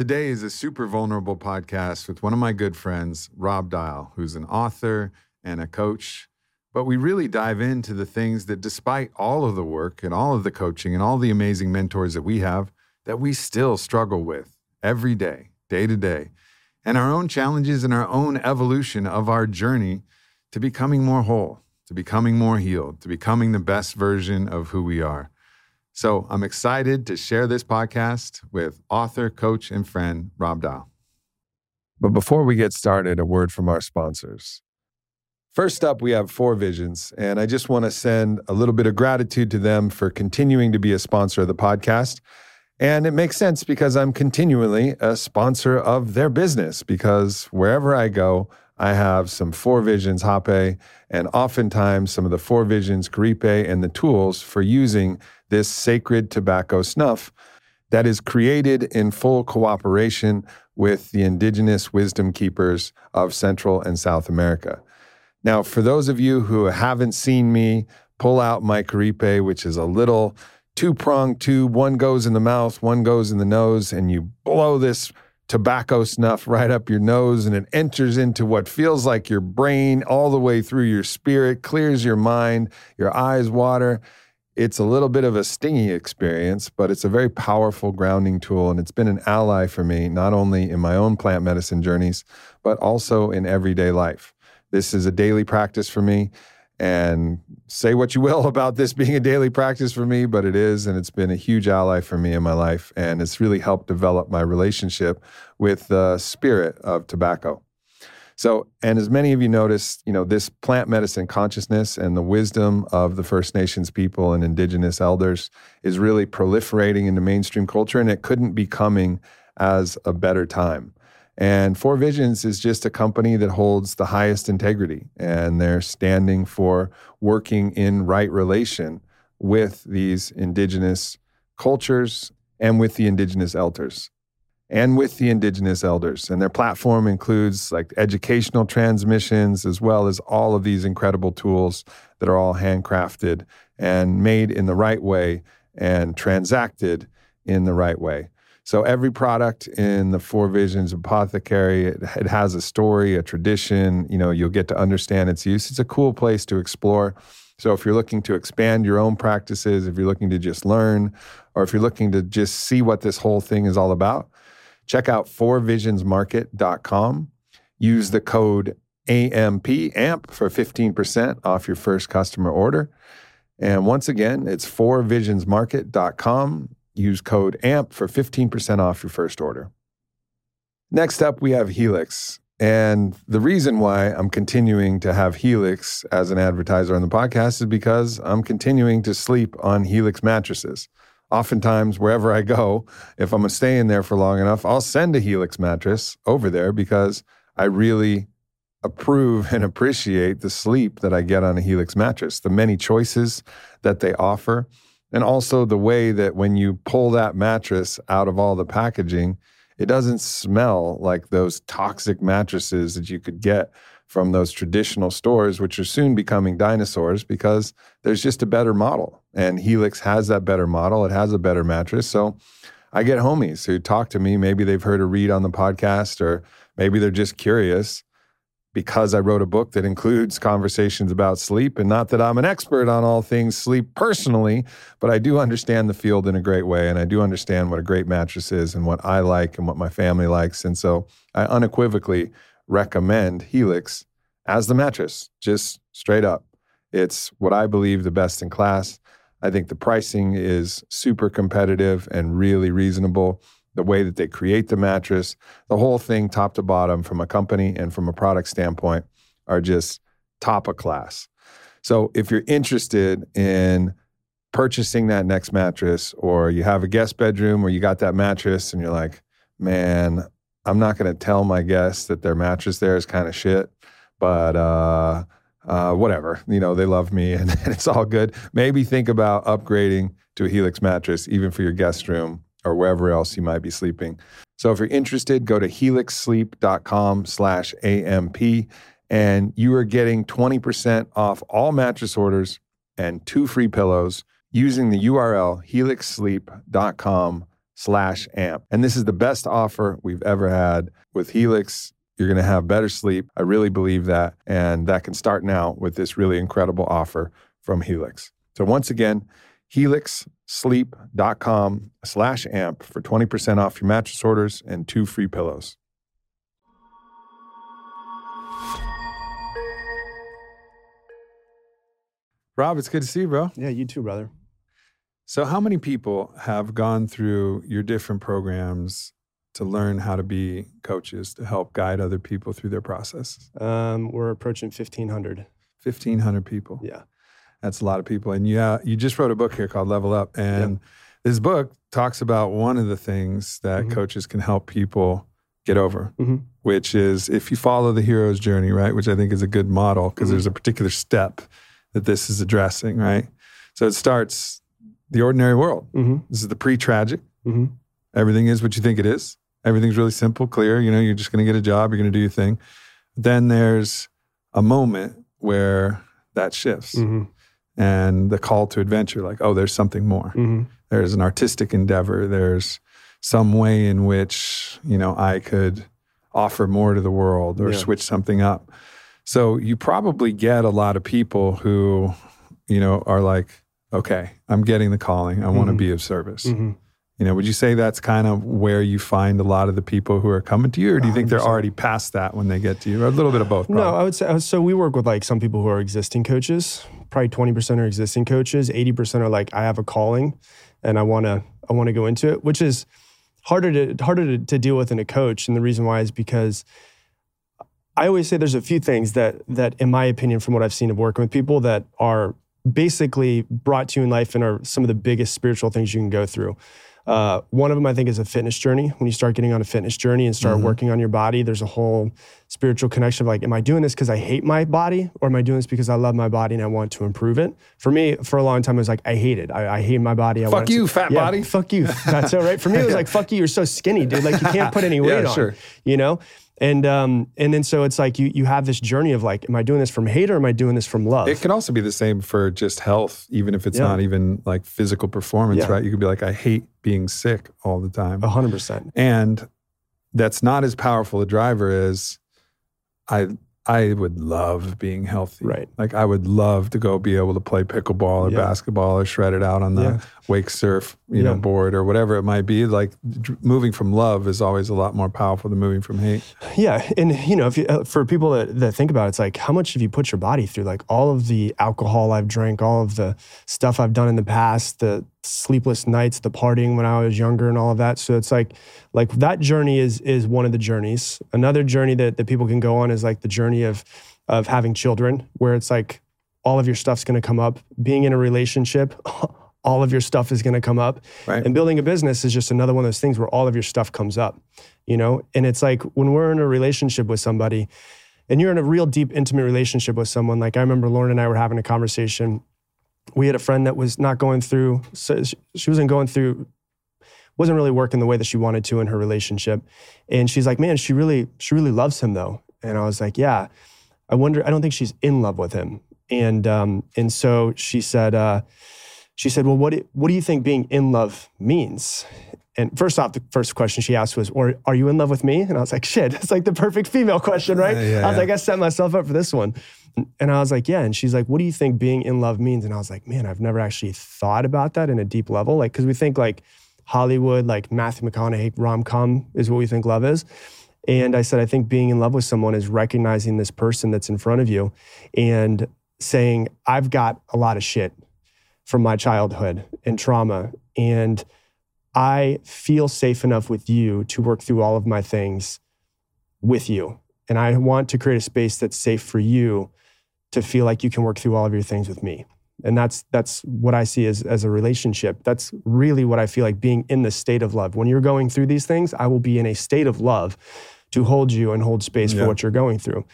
Today is a super vulnerable podcast with one of my good friends, Rob Dial, who's an author and a coach. But we really dive into the things that, despite all of the work and all of the coaching and all the amazing mentors that we have, that we still struggle with every day, day to day, and our own challenges and our own evolution of our journey to becoming more whole, to becoming more healed, to becoming the best version of who we are. So I'm excited to share this podcast with author, coach, and friend Rob Dial. But before we get started, a word from our sponsors. First up, we have Four Visions, and I just want to send a little bit of gratitude to them for continuing to be a sponsor of the podcast. And it makes sense because I'm continually a sponsor of their business because wherever I go, I have some Four Visions Hape and oftentimes some of the Four Visions Kuripe and the tools for using this sacred tobacco snuff that is created in full cooperation with the indigenous wisdom keepers of Central and South America. Now, for those of you who haven't seen me pull out my kuripe, which is a little two pronged tube, one goes in the mouth, one goes in the nose, and you blow this tobacco snuff right up your nose and it enters into what feels like your brain all the way through your spirit, clears your mind, your eyes water. It's a little bit of a stingy experience, but it's a very powerful grounding tool. And it's been an ally for me, not only in my own plant medicine journeys, but also in everyday life. This is a daily practice for me. And say what you will about this being a daily practice for me, but it is. And it's been a huge ally for me in my life. And it's really helped develop my relationship with the spirit of tobacco. So, and as many of you noticed, you know, this plant medicine consciousness and the wisdom of the First Nations people and indigenous elders is really proliferating into mainstream culture, and it couldn't be coming as a better time. And Four Visions is just a company that holds the highest integrity, and they're standing for working in right relation with these indigenous cultures and with the indigenous elders and with the indigenous elders. And their platform includes like educational transmissions as well as all of these incredible tools that are all handcrafted and made in the right way and transacted in the right way. So every product in the Four Visions Apothecary, it, it has a story, a tradition. You know, you'll get to understand its use. It's a cool place to explore. So if you're looking to expand your own practices, if you're looking to just learn, or if you're looking to just see what this whole thing is all about, Check out fourvisionsmarket.com. Use the code AMP AMP for 15% off your first customer order. And once again, it's fourvisionsmarket.com. Use code AMP for 15% off your first order. Next up, we have Helix. And the reason why I'm continuing to have Helix as an advertiser on the podcast is because I'm continuing to sleep on Helix mattresses oftentimes wherever I go, if I'm staying there for long enough, I'll send a Helix mattress over there because I really approve and appreciate the sleep that I get on a Helix mattress, the many choices that they offer, and also the way that when you pull that mattress out of all the packaging, it doesn't smell like those toxic mattresses that you could get from those traditional stores, which are soon becoming dinosaurs because there's just a better model. And Helix has that better model, it has a better mattress. So I get homies who talk to me. Maybe they've heard a read on the podcast, or maybe they're just curious because I wrote a book that includes conversations about sleep. And not that I'm an expert on all things sleep personally, but I do understand the field in a great way. And I do understand what a great mattress is and what I like and what my family likes. And so I unequivocally recommend Helix as the mattress, just straight up. It's what I believe the best in class. I think the pricing is super competitive and really reasonable. The way that they create the mattress, the whole thing, top to bottom, from a company and from a product standpoint, are just top of class. So if you're interested in purchasing that next mattress, or you have a guest bedroom where you got that mattress and you're like, man, I'm not going to tell my guests that their mattress there is kind of shit, but uh, uh, whatever. You know, they love me and, and it's all good. Maybe think about upgrading to a Helix mattress, even for your guest room or wherever else you might be sleeping. So if you're interested, go to helixsleep.com slash AMP and you are getting 20% off all mattress orders and two free pillows using the URL helixsleep.com slash amp. And this is the best offer we've ever had with Helix. You're going to have better sleep. I really believe that. And that can start now with this really incredible offer from Helix. So once again, helixsleep.com slash amp for 20% off your mattress orders and two free pillows. Rob, it's good to see you, bro. Yeah, you too, brother. So, how many people have gone through your different programs to learn how to be coaches to help guide other people through their process? Um, we're approaching 1,500. 1,500 people. Yeah. That's a lot of people. And yeah, you just wrote a book here called Level Up. And yep. this book talks about one of the things that mm-hmm. coaches can help people get over, mm-hmm. which is if you follow the hero's journey, right? Which I think is a good model because mm-hmm. there's a particular step that this is addressing, right? So it starts the ordinary world. Mm-hmm. This is the pre tragic. Mm-hmm. Everything is what you think it is. Everything's really simple, clear. You know, you're just going to get a job, you're going to do your thing. Then there's a moment where that shifts mm-hmm. And the call to adventure like, oh, there's something more. Mm-hmm. There's an artistic endeavor. There's some way in which, you know, I could offer more to the world or yeah. switch something up. So you probably get a lot of people who, you know, are like, okay, I'm getting the calling. I mm-hmm. want to be of service. Mm-hmm. You know, would you say that's kind of where you find a lot of the people who are coming to you, or do you think 100%. they're already past that when they get to you, or a little bit of both? Probably? No, I would say so. We work with like some people who are existing coaches. Probably twenty percent are existing coaches. Eighty percent are like, I have a calling, and I want to, I want to go into it, which is harder to harder to, to deal with in a coach. And the reason why is because I always say there's a few things that that, in my opinion, from what I've seen of working with people, that are basically brought to you in life and are some of the biggest spiritual things you can go through. Uh, one of them, I think, is a fitness journey. When you start getting on a fitness journey and start mm-hmm. working on your body, there's a whole spiritual connection of like, am I doing this because I hate my body or am I doing this because I love my body and I want to improve it? For me, for a long time, it was like, I hate it. I, I hate my body. I fuck you, to, fat yeah, body. Fuck you. That's all right. For me, it was like, fuck you, you're so skinny, dude. Like, you can't put any weight yeah, on. Sure. You know? And um, and then so it's like you you have this journey of like, am I doing this from hate or am I doing this from love? It can also be the same for just health, even if it's yeah. not even like physical performance, yeah. right? You could be like, I hate being sick all the time. hundred percent. And that's not as powerful a driver as I I would love being healthy. Right. Like I would love to go be able to play pickleball or yeah. basketball or shred it out on the yeah. wake surf, you yeah. know, board or whatever it might be. Like d- moving from love is always a lot more powerful than moving from hate. Yeah, and you know, if you, uh, for people that, that think about it, it's like how much have you put your body through? Like all of the alcohol I've drank, all of the stuff I've done in the past, the sleepless nights, the partying when I was younger and all of that. So it's like like that journey is is one of the journeys. Another journey that, that people can go on is like the journey of of having children, where it's like all of your stuff's gonna come up. Being in a relationship, all of your stuff is gonna come up. Right. And building a business is just another one of those things where all of your stuff comes up. You know? And it's like when we're in a relationship with somebody and you're in a real deep, intimate relationship with someone, like I remember Lauren and I were having a conversation we had a friend that was not going through so she wasn't going through wasn't really working the way that she wanted to in her relationship and she's like man she really she really loves him though and i was like yeah i wonder i don't think she's in love with him and um and so she said uh she said well what do, what do you think being in love means and first off, the first question she asked was, or are you in love with me? And I was like, shit, it's like the perfect female question, right? Yeah, yeah, I was yeah. like, I set myself up for this one. And I was like, yeah. And she's like, what do you think being in love means? And I was like, man, I've never actually thought about that in a deep level. Like, because we think like Hollywood, like Matthew McConaughey rom com is what we think love is. And I said, I think being in love with someone is recognizing this person that's in front of you and saying, I've got a lot of shit from my childhood and trauma. And I feel safe enough with you to work through all of my things with you. And I want to create a space that's safe for you to feel like you can work through all of your things with me. And that's that's what I see as, as a relationship. That's really what I feel like being in the state of love. When you're going through these things, I will be in a state of love to hold you and hold space yeah. for what you're going through.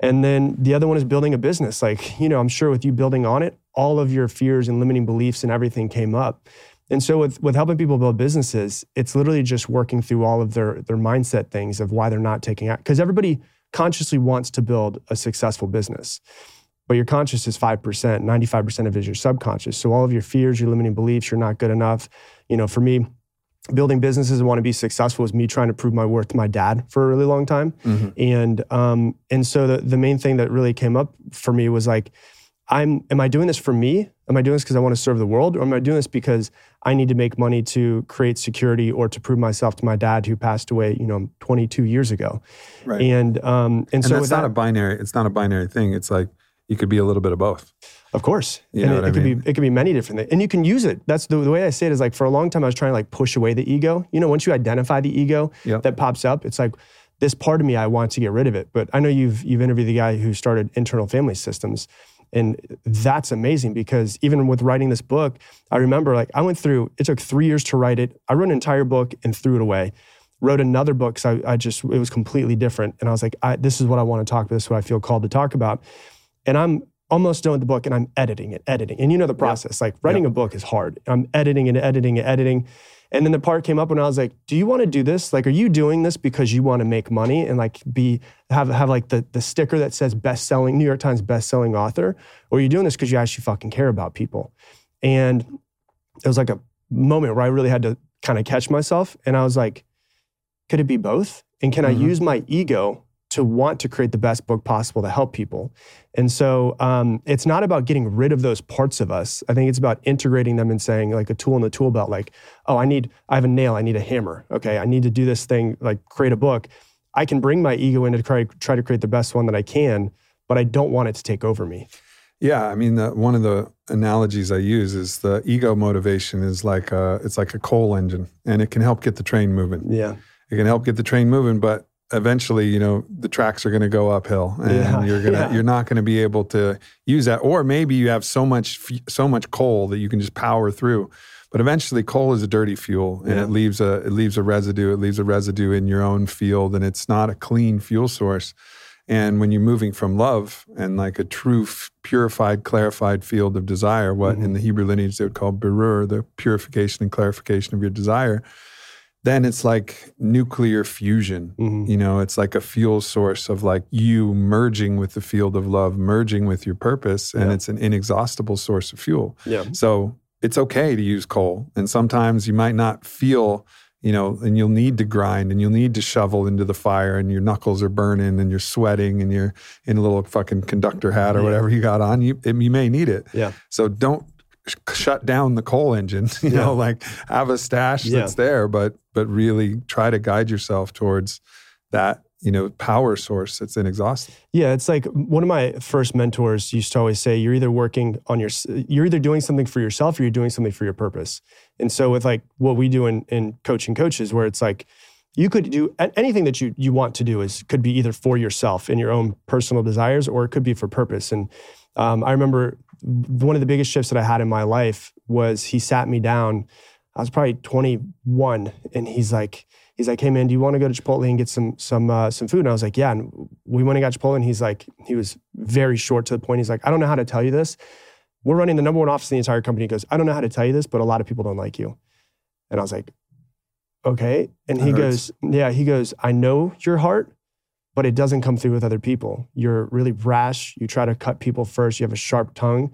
And then the other one is building a business. Like, you know, I'm sure with you building on it, all of your fears and limiting beliefs and everything came up. And so with, with helping people build businesses, it's literally just working through all of their, their mindset things of why they're not taking action. Because everybody consciously wants to build a successful business but your conscious is 5%, 95% of it is your subconscious. So all of your fears, your limiting beliefs, you're not good enough. You know, for me, building businesses and want to be successful was me trying to prove my worth to my dad for a really long time. Mm-hmm. And um, and so the the main thing that really came up for me was like, I'm am I doing this for me? Am I doing this because I want to serve the world, or am I doing this because I need to make money to create security or to prove myself to my dad who passed away, you know, 22 years ago? Right. And um, and, And so it's not that, a binary. It's not a binary thing. It's like you could be a little bit of both. Of course, You and it, it could mean? be it could be many different things, and you can use it. That's the, the way I say it is like for a long time I was trying to like push away the ego. You know, once you identify the ego Yep. that pops up, it's like this part of me I want to get rid of it. But I know you've you've interviewed the guy who started internal family systems, and that's amazing because even with writing this book, I remember like I went through. It took three years to write it. I wrote an entire book and threw it away. Wrote another book because I, I just it was completely different, and I was like, I, this is what I want to talk about. This is what I feel called to talk about and I'm almost done with the book and I'm editing it, editing. And you know the process. Like writing a book is hard. I'm editing and editing and editing. And then the part came up when I was like, do you want to do this? Like, are you doing this because you want to make money and like be have have like the the sticker that says best selling New York Times best selling author? Or are you doing this because you actually fucking care about people? And it was like a moment where I really had to kind of catch myself. And I was like, could it be both? And can I Mhm. use my ego to want to create the best book possible to help people? And so um, it's not about getting rid of those parts of us. I think it's about integrating them and saying, like a tool in the tool belt, like, oh, I need, I have a nail, I need a hammer. Okay, I need to do this thing, like create a book. I can bring my ego in to try, try to create the best one that I can, but I don't want it to take over me. Yeah, I mean, the, one of the analogies I use is the ego motivation is like a, it's like a coal engine, and it can help get the train moving. Yeah. It can help get the train moving, but eventually, you know, the tracks are going to go uphill, and Yeah, you're gonna yeah. you're not going to be able to use that. Or maybe you have so much so much coal that you can just power through. But eventually, coal is a dirty fuel, and Yeah. it leaves a it leaves a residue. It leaves a residue in your own field, and it's not a clean fuel source. And when you're moving from love and like a true, f- purified, clarified field of desire, what in mm-hmm. the Hebrew lineage they would call berur, the purification and clarification of your desire, then it's like nuclear fusion. Mhm. You know, it's like a fuel source of like you merging with the field of love, merging with your purpose, and Yeah. it's an inexhaustible source of fuel. Yeah. So it's okay to use coal. And sometimes you might not feel, you know, and you'll need to grind and you'll need to shovel into the fire and your knuckles are burning and you're sweating and you're in a little fucking conductor hat or Yeah. whatever you got on. You, you may need it. Yeah. So don't sh- shut down the coal engine, you Yeah. know, like have a stash Yeah. that's there, but, but really try to guide yourself towards that, you know, power source that's inexhaustible. Yeah, it's like one of my first mentors used to always say, "You're either working on your, you're either doing something for yourself or you're doing something for your purpose." And so, with like what we do in, in coaching coaches, where it's like you could do anything that you you want to do is could be either for yourself and your own personal desires, or it could be for purpose. And um, I remember one of the biggest shifts that I had in my life was he sat me down. I was probably 21, and he's like, he's like, "Hey man, do you want to go to Chipotle and get some some uh, some food?" And I was like, "Yeah." And we went and got Chipotle, and he's like, he was very short to the point. He's like, "I don't know how to tell you this. We're running the number one office in the entire company." He goes, "I don't know how to tell you this, but a lot of people don't like you." And I was like, "Okay." And he That goes, "Yeah." He goes, "I know your heart." But it doesn't come through with other people. You're really rash. You try to cut people first. You have a sharp tongue.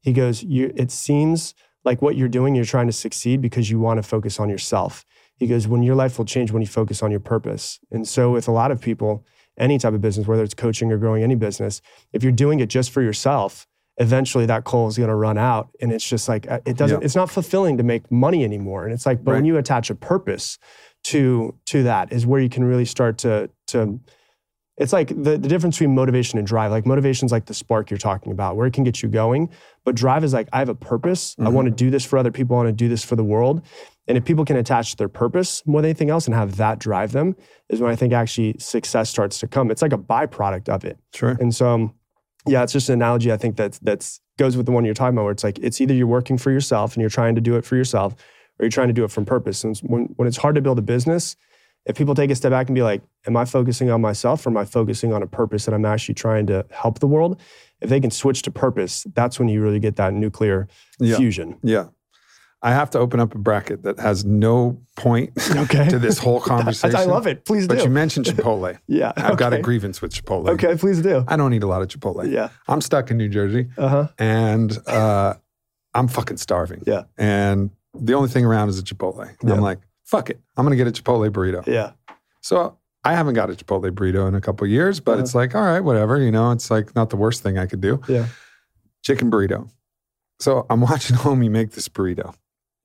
He goes, you, It seems like what you're doing, you're trying to succeed because you want to focus on yourself. He goes, when your life will change when you focus on your purpose. And so, with a lot of people, any type of business, whether it's coaching or growing any business, if you're doing it just for yourself, eventually that coal is going to run out. And it's just like, uh, it doesn't, Yeah. it's not fulfilling to make money anymore. And it's like, but when you attach a purpose to, to that is where you can really start to, to, it's like the, the difference between motivation and drive. Like motivation is like the spark you're talking about, where it can get you going. But drive is like, I have a purpose. I Mhm. want to do this for other people. I want to do this for the world. And if people can attach to their purpose more than anything else and have that drive them, is when I think actually success starts to come. It's like a byproduct of it. Sure. And so, um, yeah, it's just an analogy I think that's that's goes with the one you're talking about, where it's like it's either you're working for yourself and you're trying to do it for yourself, or you're trying to do it from purpose. And when when it's hard to build a business, if people take a step back and be like, "Am I focusing on myself, or am I focusing on a purpose that I'm actually trying to help the world?" If they can switch to purpose, that's when you really get that nuclear Yeah. fusion. Yeah. I have to open up a bracket that has no point Okay. to this whole conversation. I love it. Please do. But you mentioned Chipotle. yeah, I've got a grievance with Chipotle. Okay, please do. I don't eat a lot of Chipotle. Yeah. I'm stuck in New Jersey Uh huh. and uh, I'm fucking starving. Yeah. And the only thing around is a Chipotle. And Yeah. I'm like, fuck it. I'm going to get a Chipotle burrito. Yeah. So I haven't got a Chipotle burrito in a couple of years, but Uh-huh. it's like, all right, whatever. You know, it's like not the worst thing I could do. Yeah. Chicken burrito. So I'm watching homie make this burrito.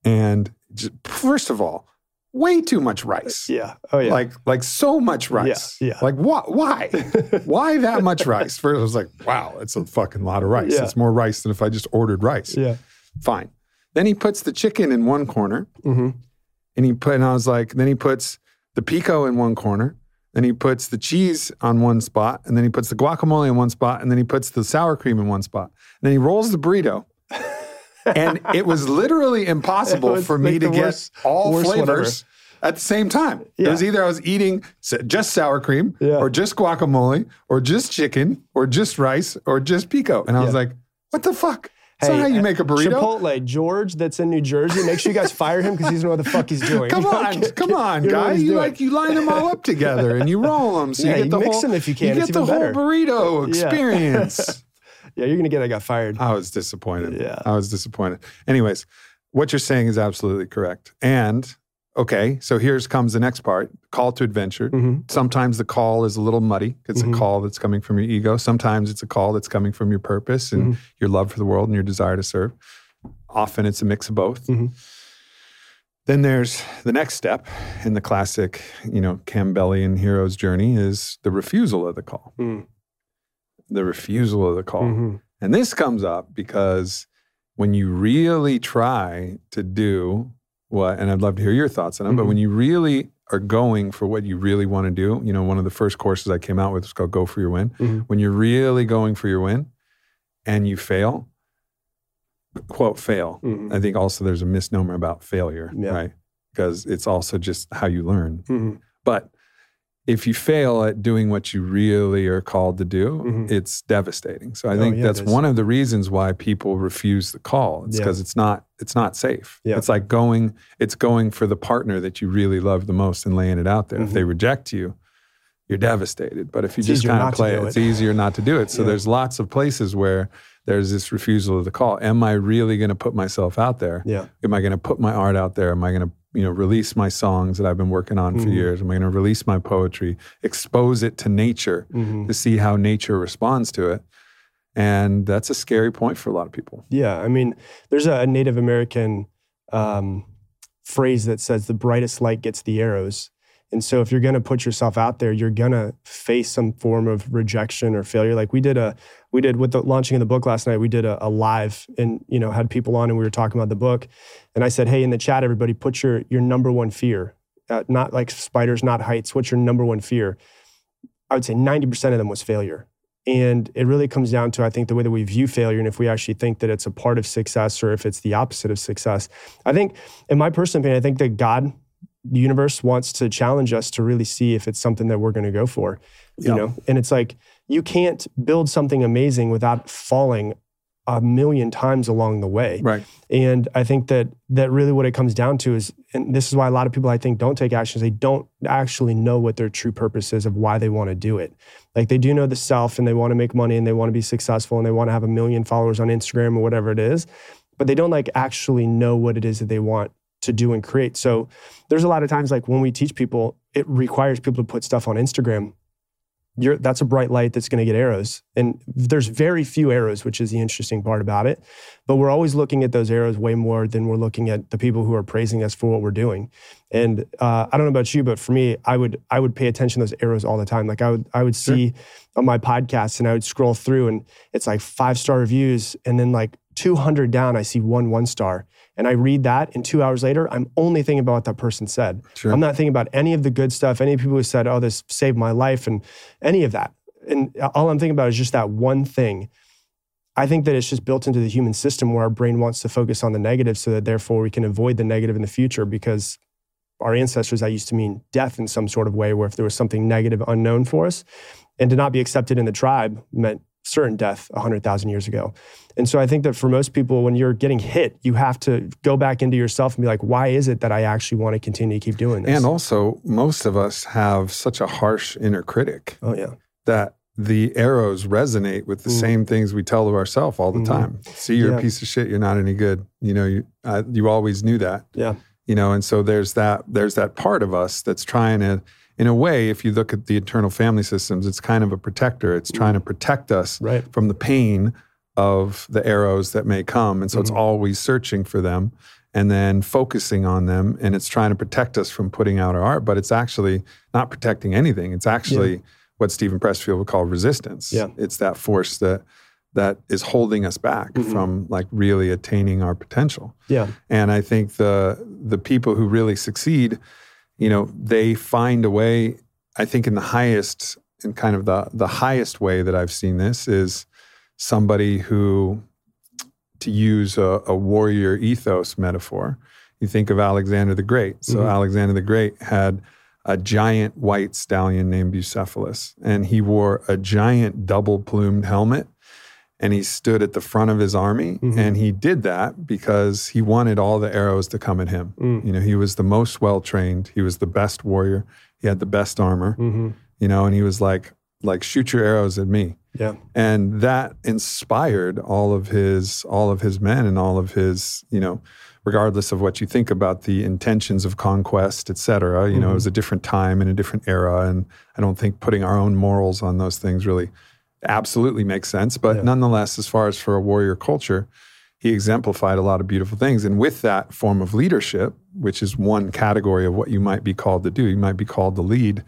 And just, first of all, way too much rice. Yeah. Oh yeah. Like, like so much rice. yeah. Like, why? Why? why that much rice? First, I was like, wow, it's a fucking lot of rice. Yeah. It's more rice than if I just ordered rice. yeah. Fine. Then he puts the chicken in one corner hmm and he put and I was like, then he puts the pico in one corner, then he puts the cheese on one spot, and then he puts the guacamole in one spot, and then he puts the sour cream in one spot. And then he rolls the burrito. and it was literally impossible was for me to get worst- all worst flavors at the same time. It was either I was eating just sour cream, Yeah. or just guacamole, or just chicken, or just rice, or just pico. And I was like, what the fuck? That's not how you uh, make a burrito. Chipotle, George, that's in New Jersey. Make sure you guys fire him because he doesn't know what the fuck he's doing. Come on, come on, you know what guy. You doing. like you line them all up together and you roll them, so Yeah, you you get the mix whole. them if you can. You It's get the even whole better. burrito experience. Yeah, you're gonna get that got fired. I was disappointed. Yeah. I was disappointed. Anyways, what you're saying is absolutely correct. And okay, so here's comes the next part: call to adventure. hmm Sometimes the call is a little muddy. It's Mhm. a call that's coming from your ego. Sometimes it's a call that's coming from your purpose and Mhm. your love for the world and your desire to serve. Often it's a mix of both. Mhm. Then there's the next step in the classic, you know, Campbellian hero's journey is the refusal of the call. Mm. The refusal of the call. Mhm. And this comes up because when you really try to do what, and I'd love to hear your thoughts on it, but Mhm. when you really are going for what you really want to do, you know, one of the first courses I came out with was called Go for Your Win. Mhm. When you're really going for your win and you fail, quote, fail. Mhm. I think also there's a misnomer about failure, Yeah. right? Because it's also just how you learn. Mhm. But if you fail at doing what you really are called to do, Mhm. it's devastating. So I Oh, think yeah, that's one of the reasons why people refuse the call. It's Yeah. because it's not it's not safe. Yeah. It's like going it's going for the partner that you really love the most and laying it out there. If Mhm. they reject you, you're devastated. But if you It's just kind of play do it, it's easier not to do it. So Yeah. there's lots of places where there's this refusal of the call. Am I really going to put myself out there? Yeah. am I going to put my art out there? Am I going to, you know, release my songs that I've been working on for Mhm. years? Am I going to release my poetry, expose it to nature Mhm. to see how nature responds to it? And that's a scary point for a lot of people. Yeah, I mean, there's a Native American um, phrase that says the brightest light gets the arrows. And so if you're going to put yourself out there, you're going to face some form of rejection or failure. Like we did a, we did with the launching of the book last night, we did a, a live and, you know, had people on and we were talking about the book. And I said, Hey, in the chat, everybody put your, your number one fear, uh, not like spiders, not heights. What's your number one fear? I would say 90% of them was failure. And it really comes down to, I think, the way that we view failure and if we actually think that it's a part of success or if it's the opposite of success. I think, in my personal opinion, I think that God, the universe wants to challenge us to really see if it's something that we're going to go for. You Yeah. know, and it's like you can't build something amazing without falling a million times along the way. Right. And I think that that really what it comes down to is, and this is why a lot of people I think don't take action. is They don't actually know what their true purpose is of why they want to do it. Like they do know the self, and they want to make money, and they want to be successful, and they want to have a million followers on Instagram or whatever it is, but they don't like actually know what it is that they want to do and create. So there's a lot of times like when we teach people, it requires people to put stuff on Instagram you're that's a bright light that's going to get arrows. And there's very few arrows which is the interesting part about it. But we're always looking at those arrows way more than we're looking at the people who are praising us for what we're doing. And uh, i don't know about you but for me i would i would pay attention to those arrows all the time. Like i would i would see on my podcast and i would scroll through and it's like five star reviews and then like 200 down i see one one star and i read that and two hours later i'm only thinking about what that person said Sure. I'm not thinking about any of the good stuff, any people who said, oh, this saved my life, and any of that. And all I'm thinking about is just that one thing. I think that it's just built into the human system where our brain wants to focus on the negative so that therefore we can avoid the negative in the future because our ancestors, that used to mean death in some sort of way, where if there was something negative unknown for us and to not be accepted in the tribe meant certain death 100,000 years ago. And so I think that for most people, when you're getting hit, you have to go back into yourself and be like, why is it that I actually want to continue to keep doing this? And also, most of us have such a harsh inner critic oh, yeah. that the arrows resonate with the Mm. same things we tell to ourselves all the Mhm. time. See, you're Yeah. a piece of shit. You're not any good. You know, you, uh, you always knew that. Yeah. you know and so there's that there's that part of us that's trying to in a way if you look at the internal family systems it's kind of a protector it's trying to protect us Right. from the pain of the arrows that may come and so it's Mhm. always searching for them and then focusing on them and it's trying to protect us from putting out our art but it's actually not protecting anything it's actually what Steven Pressfield would call resistance Yeah. it's that force that that is holding us back Mhm. from like really attaining our potential Yeah. and I think the the people who really succeed, you know, they find a way. I think in the highest, in kind of the the highest way that I've seen this is somebody who, to use a, a warrior ethos metaphor, you think of Alexander the Great. So Mhm. Alexander the Great had a giant white stallion named Bucephalus, and he wore a giant double plumed helmet and he stood at the front of his army Mhm. and he did that because he wanted all the arrows to come at him Mm. you know he was the most well trained he was the best warrior he had the best armor hmm you know and he was like like shoot your arrows at me Yeah. and that inspired all of his all of his men and all of his you know regardless of what you think about the intentions of conquest et cetera you know it was a different time and a different era and i don't think putting our own morals on those things really absolutely makes sense but Yeah. nonetheless as far as for a warrior culture he exemplified a lot of beautiful things and with that form of leadership which is one category of what you might be called to do you might be called to lead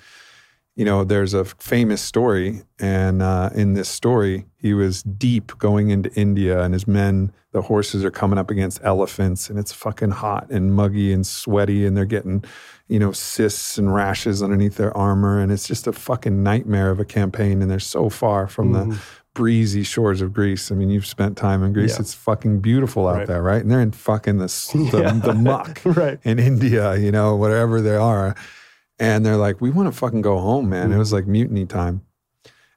you know, there's a famous story, and uh, in this story, he was deep going into India, and his men, the horses are coming up against elephants, and it's fucking hot and muggy and sweaty, and they're getting, you know, cysts and rashes underneath their armor, and it's just a fucking nightmare of a campaign, and they're so far from the breezy shores of Greece. I mean, you've spent time in Greece; Yeah. it's fucking beautiful out Right. there, right? And they're in fucking the the, Yeah. the muck Right. in India, you know, wherever they are. And they're like, we want to fucking go home, man. It was like mutiny time.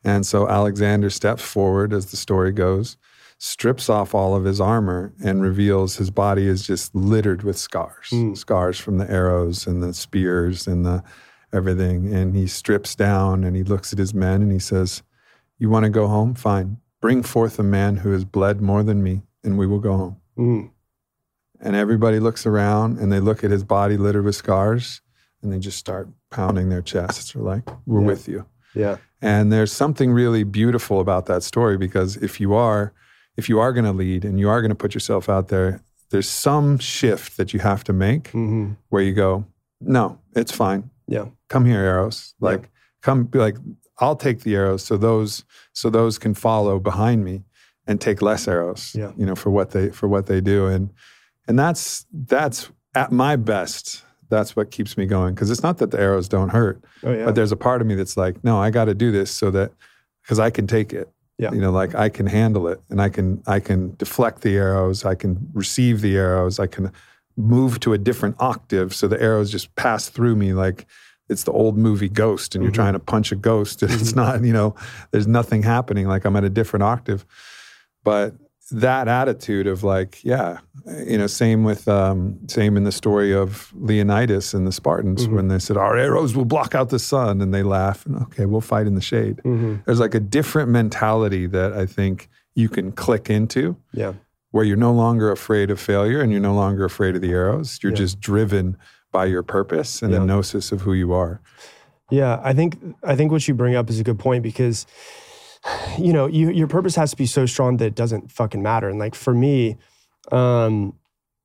And so Alexander steps forward, as the story goes, strips off all of his armor, and reveals his body is just littered with scars Mm. scars from the arrows and the spears and the everything. And he strips down and he looks at his men and he says, You want to go home? Fine. Bring forth a man who has bled more than me, and we will go home. Mm. And everybody looks around and they look at his body littered with scars and they just start pounding their chests. They're like, We're Yeah. with you. Yeah. And there's something really beautiful about that story because if you are, if you are going to lead and you are going to put yourself out there, there's some shift that you have to make hmm where you go, no, it's fine. Yeah. Come here, arrows. Yeah. Like, come be like, I'll take the arrows so those so those can follow behind me and take less arrows. Yeah. You know, for what they for what they do. And and that's that's at my best. That's what keeps me going. Because it's not that the arrows don't hurt, Oh yeah. but there's a part of me that's like, no, I got to do this so that because I can take it. Yeah. You know, like I can handle it, and I can I can deflect the arrows. I can receive the arrows. I can move to a different octave so the arrows just pass through me like it's the old movie Ghost, and you're Mhm. trying to punch a ghost, and it's not. You know, there's nothing happening. Like I'm at a different octave, but that attitude of like, yeah, you know, same with um, same in the story of Leonidas and the Spartans Mhm. when they said our arrows will block out the sun, and they laugh and okay, we'll fight in the shade. hmm There's like a different mentality that I think you can click into Yeah. where you're no longer afraid of failure and you're no longer afraid of the arrows. You're Yeah. just driven by your purpose and Yeah. the gnosis of who you are. Yeah, I think I think what you bring up is a good point because you know, you, your purpose has to be so strong that it doesn't fucking matter. And like for me, um,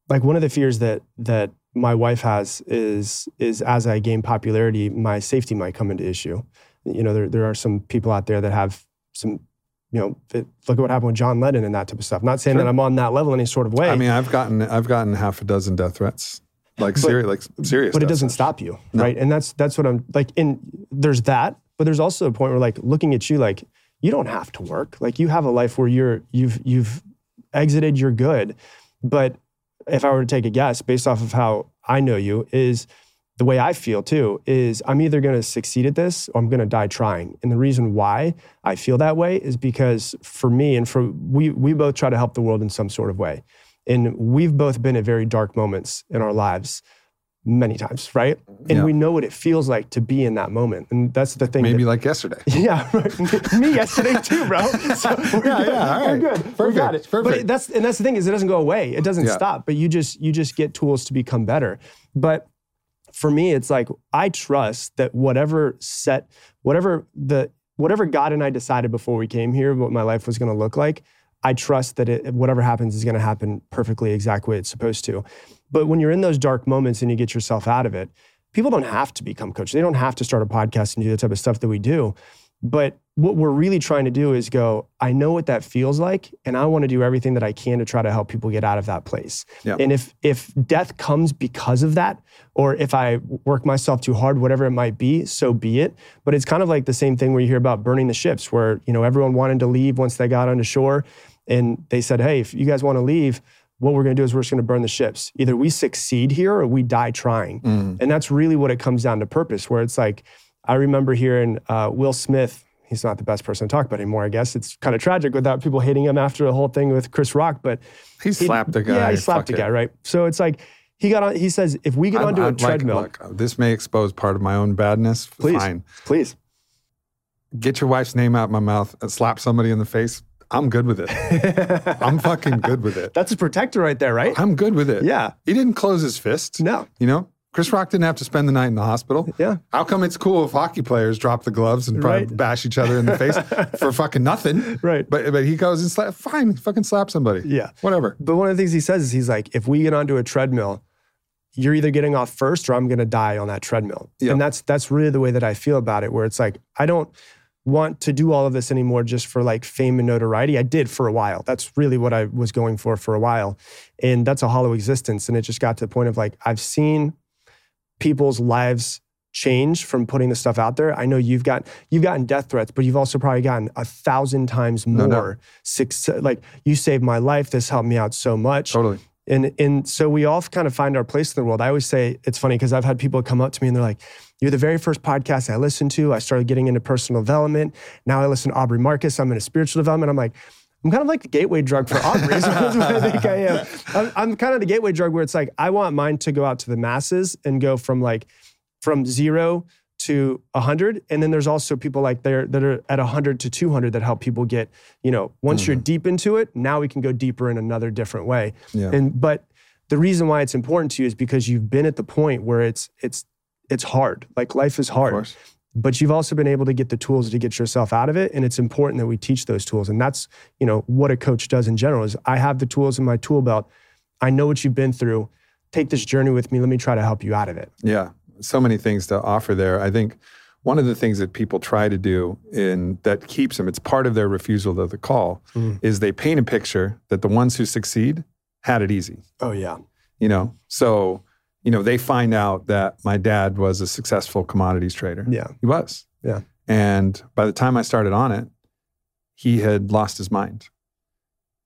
like one of the fears that that my wife has is is as I gain popularity, my safety might come into issue. You know, there there are some people out there that have some, you know, that, look at what happened with John Lennon and that type of stuff. Not saying Sure. that I'm on that level in any sort of way. I mean, I've gotten I've gotten half a dozen death threats. Like serious like serious. but it doesn't stop you No. right and that's that's what i'm like in there's that but there's also a point where like looking at you like you don't have to work. Like you have a life where you're you've you've exited you're good. But if i were to take a guess based off of how i know you is the way i feel too is i'm either going to succeed at this or i'm going to die trying. And the reason why i feel that way is because for me and for we we both try to help the world in some sort of way. And we've both been at very dark moments in our lives many times, right? And Yeah. we know what it feels like to be in that moment. And that's the thing. Maybe that- like yesterday. yeah, right. me yesterday too, bro. So we're Yeah, good. yeah, all We're right. good. we got Perfect, it. perfect. But that's and that's the thing is it doesn't go away. It doesn't Yeah. stop. But you just you just get tools to become better. But for me, it's like I trust that whatever set, whatever the whatever God and I decided before we came here, what my life was going to look like. I trust that it, whatever happens is going to happen perfectly exact way it's supposed to. But when you're in those dark moments and you get yourself out of it, people don't have to become coaches. They don't have to start a podcast and do the type of stuff that we do. But what we're really trying to do is go, I know what that feels like, and I want to do everything that I can to try to help people get out of that place. Yeah. And if if death comes because of that, or if I work myself too hard, whatever it might be, so be it. But it's kind of like the same thing where you hear about burning the ships, where you know everyone wanted to leave once they got onto shore, and they said, Hey, if you guys want to leave, what we're going to do is we're just going to burn the ships. Either we succeed here or we die trying. Mm. And that's really what it comes down to purpose, where it's like, I remember hearing uh, Will Smith, he's not the best person to talk about anymore, I guess. It's kind of tragic without people hating him after the whole thing with Chris Rock, but He slapped the guy. yeah, he slapped it. guy, right? So it's like, he got on, he says, if we get I'm- onto a I'm like, treadmill, look, this may expose part of my own badness. please, Fine. please. Get your wife's name out of my mouth and slap somebody in the face. I'm good with it. I'm fucking good with it. That's a protector right there, right? I'm good with it. Yeah. He didn't close his fist. No. You know, Chris Rock didn't have to spend the night in the hospital. Yeah. How come it's cool if hockey players drop the gloves and Right. bash each other in the face for fucking nothing? Right. But but he goes and slap. Fine, fucking slap somebody. Yeah. Whatever. But one of the things he says is he's like, if we get onto a treadmill, you're either getting off first or I'm going to die on that treadmill. Yeah. And that's that's really the way that I feel about it. Where it's like I don't want to do all of this anymore just for like fame and notoriety. I did for a while. That's really what I was going for for a while, and that's a hollow existence. And it just got to the point of like I've seen people's lives change from putting the stuff out there. I know you've got you've gotten death threats, but you've also probably gotten a thousand times more No success. Like you saved my life. This helped me out so much. Totally. And and so we all kind of find our place in the world. I always say it's funny because I've had people come up to me and they're like, "You're the very first podcast I listened to. I started getting into personal development. Now I listen to Aubrey Marcus. I'm into spiritual development." I'm like. I'm kind of like the gateway drug for Aubrey. is what I think I am. I'm, I'm kind of the gateway drug where it's like I want mine to go out to the masses and go from like from zero to 100 and then there's also people like there that are at 100 to 200 that help people get you know once you're mm-hmm. deep into it now we can go deeper in another different way Yeah. and but the reason why it's important to you is because you've been at the point where it's it's it's hard. Like life is Of hard. course. but you've also been able to get the tools to get yourself out of it and it's important that we teach those tools. And that's you know what a coach does in general is i have the tools in my tool belt. I know what you've been through. Take this journey with me. Let me try to help you out of it. Yeah, so many things to offer there. I think one of the things that people try to do in that keeps them, it's part of their refusal to the call, Mm. is they paint a picture that the ones who succeed had it easy. oh yeah. You know, so you know they find out that my dad was a successful commodities trader. yeah He was. Yeah. And by the time I started on it, he had lost his mind.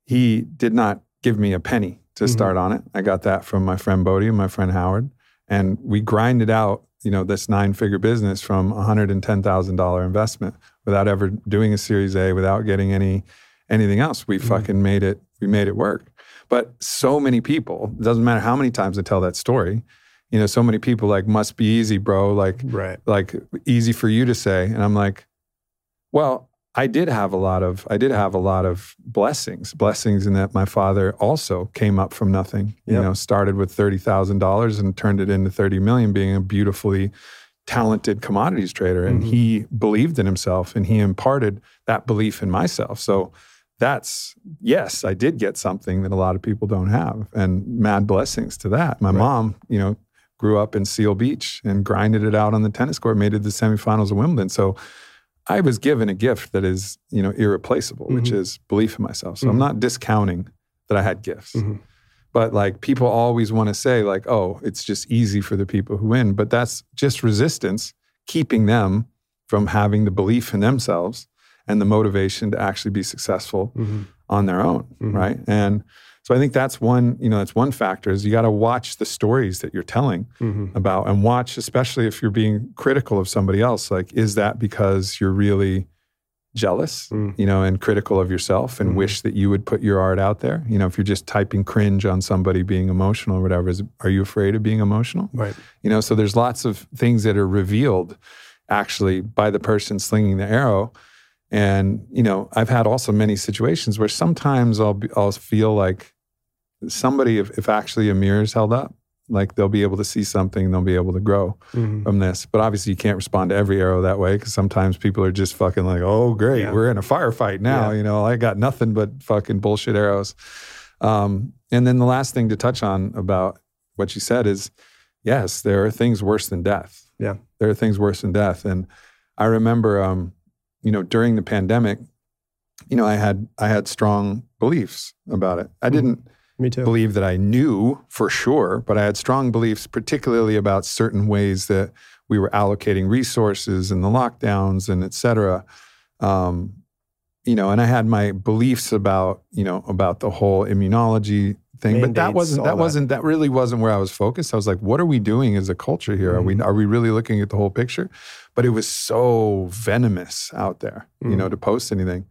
He did not give me a penny to Mhm. start on it. I got that from my friend Bodie and my friend Howard. And we grinded out, you know, this nine figure business from a hundred and ten thousand dollar investment without ever doing a series A, without getting any anything else. We Mhm. fucking made it, we made it work. But so many people, it doesn't matter how many times I tell that story, you know, so many people like must be easy, bro. Like right like easy for you to say and i'm like well i did have a lot of i did have a lot of blessings blessings in that my father also came up from nothing you Yep. know started with $30000 and turned it into 30 million being a beautifully talented commodities trader and Mhm. he believed in himself and he imparted that belief in myself so that's yes i did get something that a lot of people don't have and mad blessings to that my Right. mom you know grew up in Seal Beach and grinded it out on the tennis court, made it to the semifinals of Wimbledon. So I was given a gift that is, you know, irreplaceable, which Mhm. is belief in myself. So I'm Mhm. not discounting that I had gifts. Mhm. But like people always want to say, like, oh, it's just easy for the people who win. But that's just resistance keeping them from having the belief in themselves and the motivation to actually be successful Mhm. on their own, Mhm. right? And so I think that's one, you know, that's one factor is you got to watch the stories that you're telling Mhm. about and watch, especially if you're being critical of somebody else. Like, is that because you're really jealous, Mm. you know, and critical of yourself and Mhm. wish that you would put your art out there. You know, if you're just typing cringe on somebody being emotional or whatever, is, are you afraid of being emotional? Right. You know, so there's lots of things that are revealed actually by the person slinging the arrow. And, you know, I've had also many situations where sometimes I'll, be, I'll feel like somebody, if, if actually a mirror is held up, like they'll be able to see something, they'll be able to grow Mhm. from this. But obviously, you can't respond to every arrow that way because sometimes people are just fucking like, oh, great, Yeah. we're in a firefight now. Yeah. You know, I got nothing but fucking bullshit arrows. Um, and then the last thing to touch on about what you said is yes, there are things worse than death. Yeah. There are things worse than death. And I remember, um, you know, during the pandemic, you know, I had I had strong beliefs about it. I Mhm. didn't Me too. believe that I knew for sure, but I had strong beliefs, particularly about certain ways that we were allocating resources and the lockdowns and et cetera. Um, you know, and I had my beliefs about, you know, about the whole immunology thing, but that wasn't, that that. wasn't, that really wasn't where I was focused. I was like, what are we doing as a culture here? Are we, Mhm. are we really looking at the whole picture? But it was so venomous out there, you know, Mhm. to post anything.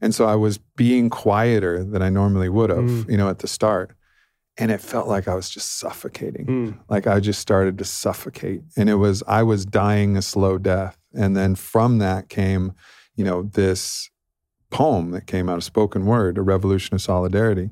And so I was being quieter than I normally would have, Mm. you know, at the start. And it felt like I was just suffocating. Mm. Like I just started to suffocate. And it was, I was dying a slow death. And then from that came, you know, this poem that came out of spoken word, A Revolution of Solidarity.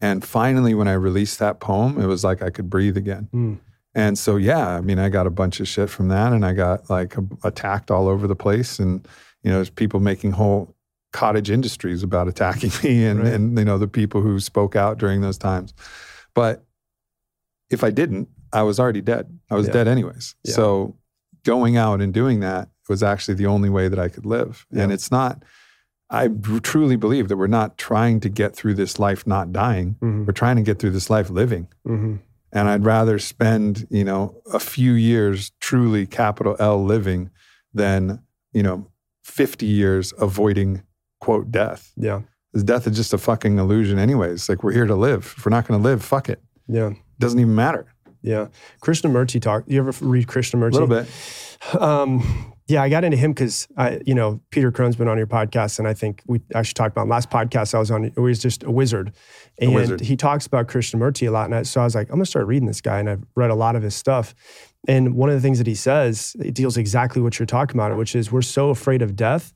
And finally, when I released that poem, it was like I could breathe again. Mm. And so, yeah, I mean, I got a bunch of shit from that, and I got like attacked all over the place, and you know, there's people making whole cottage industries about attacking me, and Right. and you know, the people who spoke out during those times. But if I didn't, I was already dead. I was Yeah. dead anyways. Yeah. So going out and doing that was actually the only way that I could live. And it's not. I truly believe that we're not trying to get through this life not dying. Mhm. We're trying to get through this life living Mhm. and I'd rather spend you know a few years truly capital L living than you know 50 years avoiding quote death. Yeah. 'Cause death is just a fucking illusion, anyways. Like we're here to live. If we're not going to live, fuck it. Yeah. It Doesn't even matter. Yeah. Krishnamurti talk. You ever read Krishnamurti? A little bit. Um, yeah, I got into him because I, you know, Peter Crone's been on your podcast, and I think we actually talked about him. last podcast I was on. He was just a wizard, and wizard. he talks about Krishnamurti a lot. And I, so I was like, I'm gonna start reading this guy, and I've read a lot of his stuff. And one of the things that he says, it deals exactly what you're talking about, which is we're so afraid of death.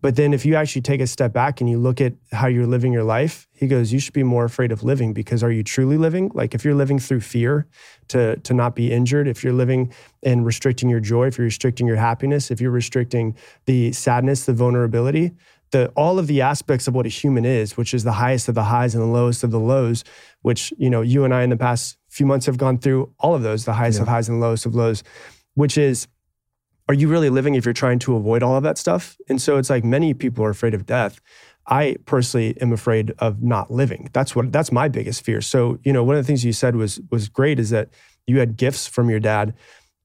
But then if you actually take a step back and you look at how you're living your life, he goes, you should be more afraid of living because are you truly living? Like if you're living through fear to, to not be injured, if you're living and restricting your joy, if you're restricting your happiness, if you're restricting the sadness, the vulnerability, the all of the aspects of what a human is, which is the highest of the highs and the lowest of the lows, which, you know, you and I in the past few months have gone through all of those, the highest of highs and lowest of lows, which is are you really living if you're trying to avoid all of that stuff? And so it's like many people are afraid of death. I personally am afraid of not living. That's what that's my biggest fear. So, you know, one of the things you said was was great is that you had gifts from your dad.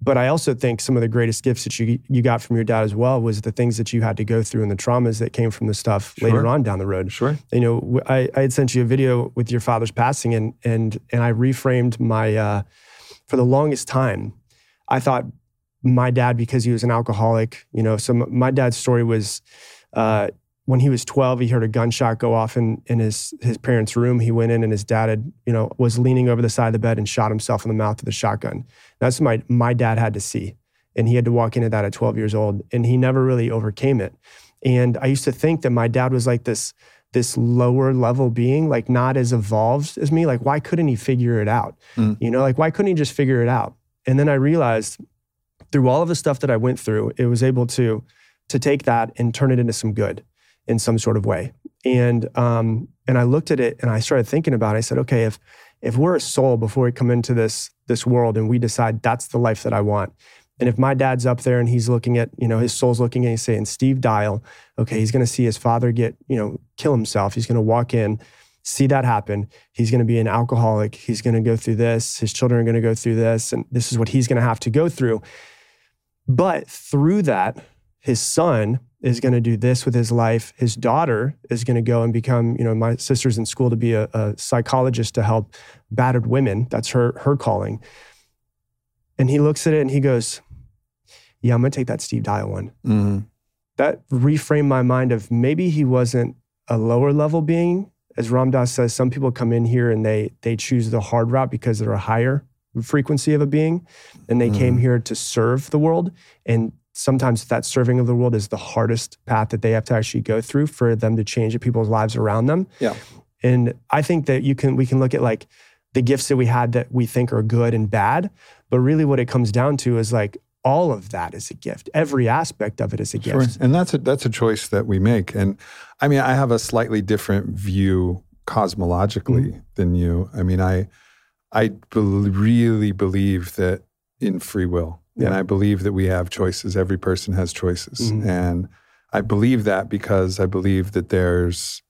But I also think some of the greatest gifts that you you got from your dad as well was the things that you had to go through and the traumas that came from the stuff later on down the road Sure. you know I, I had sent you a video with your father's passing and and and i reframed my uh for the longest time i thought my dad because he was an alcoholic you know so m- my dad's story was uh when he was 12 he heard a gunshot go off in in his his parents room he went in and his dad had you know was leaning over the side of the bed and shot himself in the mouth with a shotgun that's what my my dad had to see and he had to walk into that at 12 years old and he never really overcame it and i used to think that my dad was like this this lower level being, like not as evolved as me. Like, why couldn't he figure it out? Mm. You know, like, why couldn't he just figure it out? And then I realized through all of the stuff that I went through, it was able to to take that and turn it into some good in some sort of way. And um, and I looked at it and I started thinking about it. I said, okay, if if we're a soul before we come into this this world and we decide that's the life that I want, and if my dad's up there and he's looking at, you know, his soul's looking and he's saying, Steve Dial, okay, he's to see his father get, you know, kill himself. He's to walk in, see that happen. He's to be an alcoholic. He's to go through this. His children are to go through this. And this is what he's to have to go through. But through that, his son is going to do this with his life. His daughter is going to go and become, you know, my sister's in school to be a, a psychologist to help battered women. That's her her calling. And he looks at it and he goes, Yeah, I'm gonna take that Steve Dial one. hmm that reframed my mind of maybe he wasn't a lower level being. As Ram Dass says, some people come in here and they they choose the hard route because they're a higher frequency of a being, and they came Mm. here to serve the world. And sometimes that serving of the world is the hardest path that they have to actually go through for them to change the people's lives around them. Yeah. And I think that you can we can look at like the gifts that we had that we think are good and bad, but really what it comes down to is like all of that is a gift. Every aspect of it is a Sure. gift. And that's a that's a choice that we make. And I mean, I have a slightly different view cosmologically Mm-hmm. than you. I mean, I I bel really believe that in free will. And I believe that we have choices. Every person has choices. Mhm. And I believe that because I believe that there's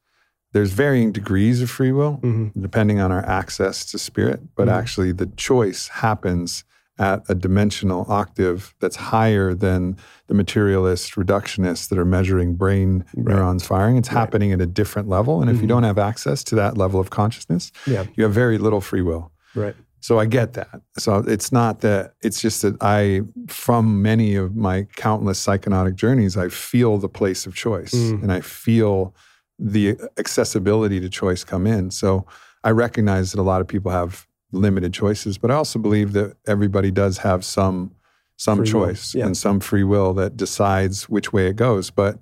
there's varying degrees of free will Mhm. depending on our access to spirit, but Mhm. actually the choice happens at a dimensional octave that's higher than the materialist reductionists that are measuring brain Right. neurons firing. It's Right. happening at a different level. And if you Mhm. don't have access to that level of consciousness, Yeah. you have very little free will. Right. So I get that. So it's not that, it's just that I, from many of my countless psychonautic journeys, I feel the place of choice Mm. and I feel the accessibility to choice come in. So I recognize that a lot of people have limited choices, but I also believe that everybody does have some some Free choice yeah. and some free will that decides which way it goes. But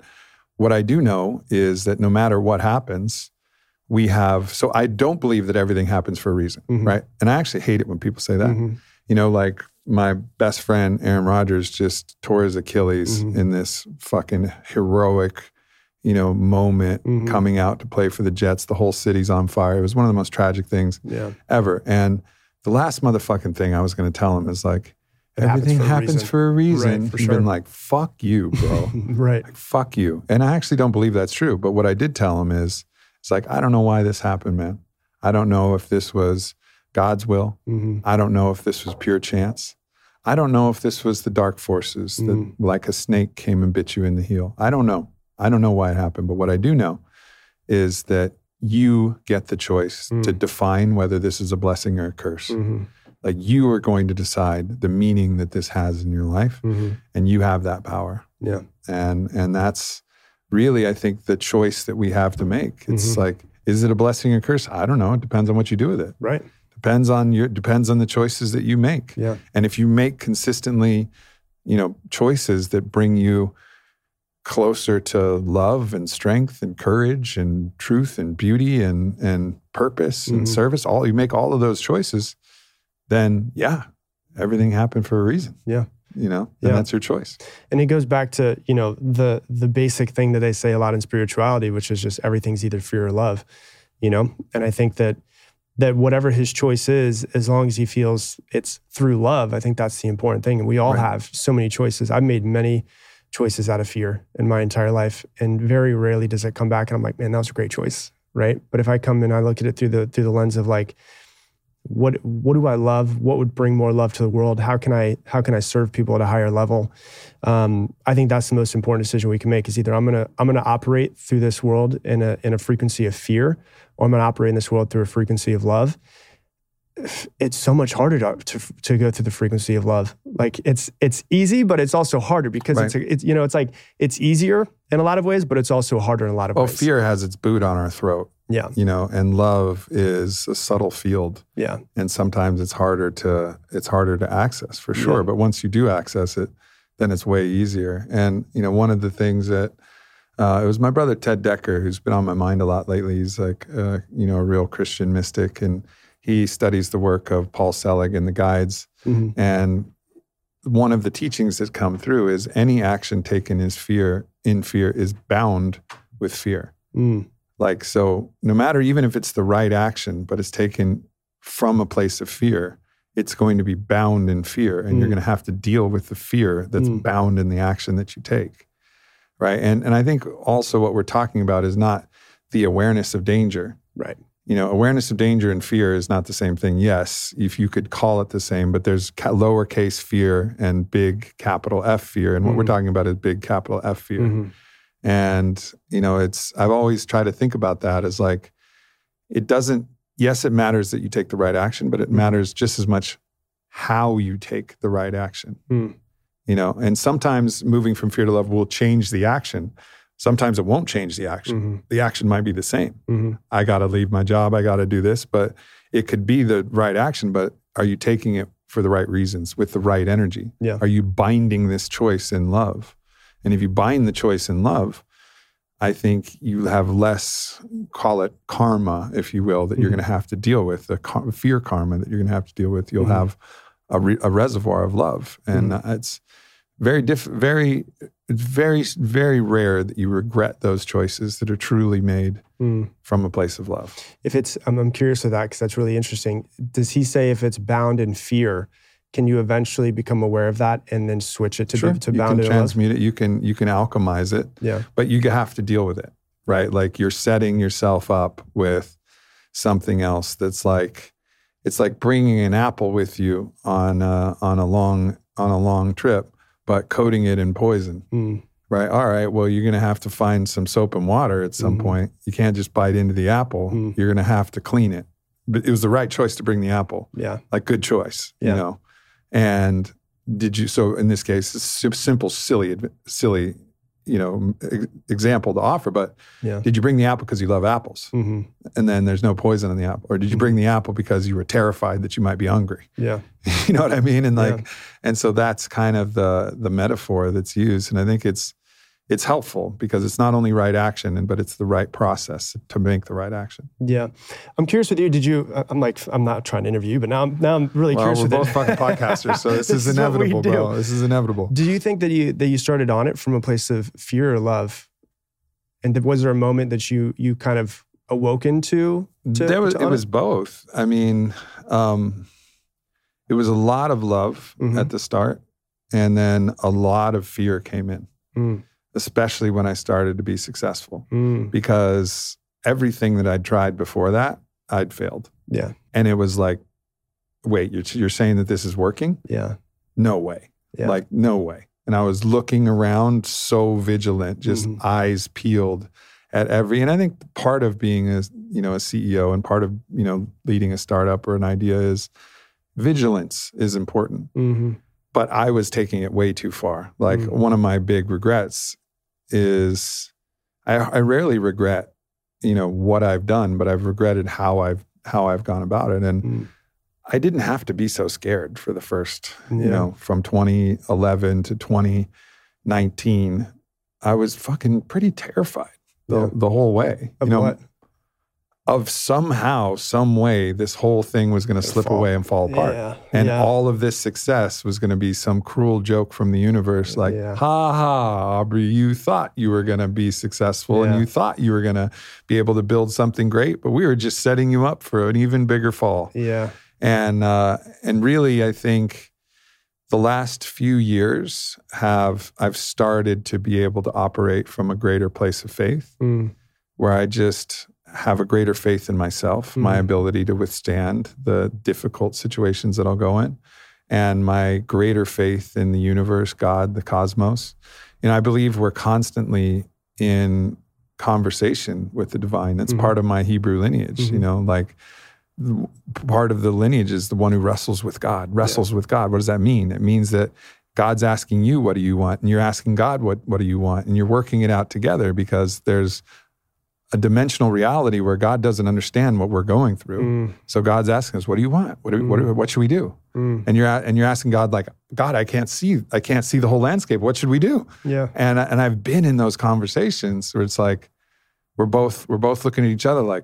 what I do know is that no matter what happens, we have so I don't believe that everything happens for a reason, Mhm. right? And I actually hate it when people say that. Mhm. You know, like my best friend Aaron Rodgers just tore his Achilles Mhm. in this fucking heroic, you know, moment Mhm. coming out to play for the Jets. The whole city's on fire. It was one of the most tragic things Yeah. ever. And the last motherfucking thing I was going to tell him is like, It happens everything for a happens reason. for a reason. Right, for He's sure. been like, fuck you, bro. right. like, fuck you. And I actually don't believe that's true. But what I did tell him is, it's like, I don't know why this happened, man. I don't know if this was God's will. hmm I don't know if this was pure chance. I don't know if this was the dark forces that, Mhm. like a snake, came and bit you in the heel. I don't know. I don't know why it happened. But what I do know is that you get the choice to Mm. define whether this is a blessing or a curse. hmm Like you are going to decide the meaning that this has in your life, hmm and you have that power. Yeah. And and that's really, I think, the choice that we have to make. It's Mhm. like, is it a blessing or curse? I don't know. It depends on what you do with it. Right. Depends on your depends on the choices that you make. Yeah. And if you make consistently, you know, choices that bring you closer to love and strength and courage and truth and beauty and and purpose and Mhm. service, all you make all of those choices, then yeah, everything happened for a reason. Yeah. You know, and Yeah. that's your choice. And it goes back to, you know, the the basic thing that they say a lot in spirituality, which is just everything's either fear or love, you know? And I think that that whatever his choice is, as long as he feels it's through love, I think that's the important thing. And we all Right. have so many choices. I've made many choices out of fear in my entire life. And very rarely does it come back and I'm like, man, that was a great choice. Right. But if I come and I look at it through the through the lens of like, what what do I love? What would bring more love to the world? How can I how can I serve people at a higher level? Um, I think that's the most important decision we can make. Is either I'm gonna I'm gonna operate through this world in a in a frequency of fear, or I'm gonna operate in this world through a frequency of love. It's so much harder to to, to go through the frequency of love. Like it's it's easy, but it's also harder because it's Right. a, it's you know it's like it's easier in a lot of ways, but it's also harder in a lot of Well, ways. fear has its boot on our throat, Yeah, you know, and love is a subtle field. yeah, and sometimes it's harder to it's harder to access for sure Yeah. but once you do access it then it's way easier and you know one of the things that uh, it was my brother ted dekker who's been on my mind a lot lately he's like uh, you know a real christian mystic and he studies the work of paul selig and the guides Mhm. and one of the teachings that come through is any action taken is fear in fear is bound with fear Mm. Like, so no matter even if it's the right action, but it's taken from a place of fear, it's going to be bound in fear. And you're Mm. going to have to deal with the fear that's Mm. bound in the action that you take. Right. And, and I think also what we're talking about is not the awareness of danger. right. You know, awareness of danger and fear is not the same thing. Yes, if you could call it the same, but there's ca- lowercase fear and big capital F fear. And what we're Mhm. talking about is big capital F fear. Mhm. And, you know, it's, I've always tried to think about that as like, it doesn't, yes, it matters that you take the right action, but it Mm. matters just as much how you take the right action. Mm. You know, and sometimes moving from fear to love will change the action. Sometimes it won't change the action. Mm-hmm. The action might be the same. Mm-hmm. I got to leave my job. I got to do this, but it could be the right action. But are you taking it for the right reasons with the right energy? Yeah. Are you binding this choice in love? And if you bind the choice in love, I think you have less, call it karma, if you will, that you're Mhm. going to have to deal with, the car- fear karma that you're going to have to deal with. You'll Mhm. have a, re- a reservoir of love. And Mm-hmm. uh, it's very, diff- very, it's very, very rare that you regret those choices that are truly made Mm. from a place of love. If it's, I'm, I'm curious with that because that's really interesting. Does he say if it's bound in fear, can you eventually become aware of that and then switch it to, sure, be, to you bound can in love? transmute it. You can you can alchemize it, Yeah. but you have to deal with it, right? Like you're setting yourself up with something else that's like it's like bringing an apple with you on a, on a long on a long trip, but coating it in poison, Mm. right? All right, well you're going to have to find some soap and water at some Mhm. point. You can't just bite into the apple. Mm. You're going to have to clean it. But it was the right choice to bring the apple Yeah. like good choice, Yeah. you know. And did you? So in this case, it's a simple, silly, silly, you know, example to offer. But Yeah. did you bring the apple because you love apples, hmm and then there's no poison in the apple, or did you bring the apple because you were terrified that you might be hungry? Yeah. you know what I mean? And Yeah. like, and so that's kind of the the metaphor that's used, and I think it's it's helpful because it's not only right action, and but it's the right process to make the right action. Yeah. I'm curious with you. Did you, I'm like, I'm not trying to interview you, but now, I'm now I'm really Well, curious we're with both it. fucking podcasters, so this, This is inevitable, bro. This is inevitable. Do you think that you that you started on it from a place of fear or love? And was there a moment that you you kind of awoken to? to there was to it was both. I mean, um, it was a lot of love Mhm. at the start, and then a lot of fear came in, Mm. Especially when I started to be successful, Mm. because everything that I'd tried before that, I'd failed, Yeah. and it was like, wait, you're you're saying that this is working? Yeah. No way, Yeah. like no way. And I was looking around so vigilant, just Mhm. eyes peeled at every and I think part of being a you know a CEO and part of you know leading a startup or an idea is vigilance is important. hmm But I was taking it way too far. Like Mm. one of my big regrets is I, I rarely regret you know what I've done, but I've regretted how I've how I've gone about it and. Mm. I didn't have to be so scared for the first, Yeah. you know, from 2011 to 2019. I was fucking pretty terrified the, Yeah. the whole way. Of you know, what? Of somehow, some way, this whole thing was going to slip fall. away and fall apart. Yeah. And yeah. all of this success was going to be some cruel joke from the universe, like, Yeah. ha ha, Aubrey, you thought you were going to be successful and you thought you were going to be able to build something great, but we were just setting you up for an even bigger fall yeah. and uh, and really, I think the last few years have I've started to be able to operate from a greater place of faith, Mm. where I just have a greater faith in myself, my Mhm. ability to withstand the difficult situations that I'll go in, and my greater faith in the universe, God, the cosmos. And I believe we're constantly in conversation with the divine. That's Mhm. part of my Hebrew lineage, you Mhm. know, like part of the lineage is the one who wrestles with God, wrestles with God. What does that mean? It means that God's asking you, what do you want? And you're asking God, what, what do you want? And you're working it out together because there's a dimensional reality where God doesn't understand what we're going through. Mm. So God's asking us, what do you want? What, do, what, do- what should we do? Mm. And you're, and you're asking God like, God, I can't see, I can't see the whole landscape. What should we do? Yeah. And, and I've been in those conversations where it's like, we're both, we're both looking at each other like,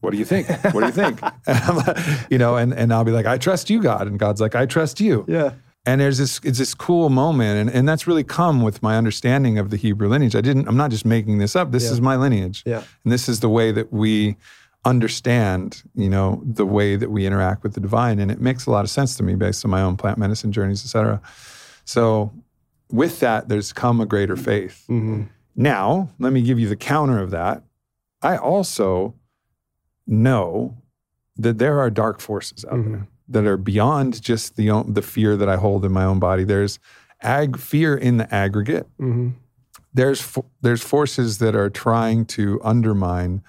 what do you think? What do you think? And I'm like, you know, and, and I'll be like, I trust you, God. And God's like, I trust you. Yeah. And there's this, it's this cool moment. And, and that's really come with my understanding of the Hebrew lineage. I didn't, I'm not just making this up. This Yeah. is my lineage. Yeah. And this is the way that we understand, you know, the way that we interact with the divine. And it makes a lot of sense to me based on my own plant medicine journeys, et cetera. So with that, there's come a greater faith. hmm Now, let me give you the counter of that. I also know that there are dark forces out Mhm. there that are beyond just the the fear that I hold in my own body. There's ag fear in the aggregate. hmm There's fo- there's forces that are trying to undermine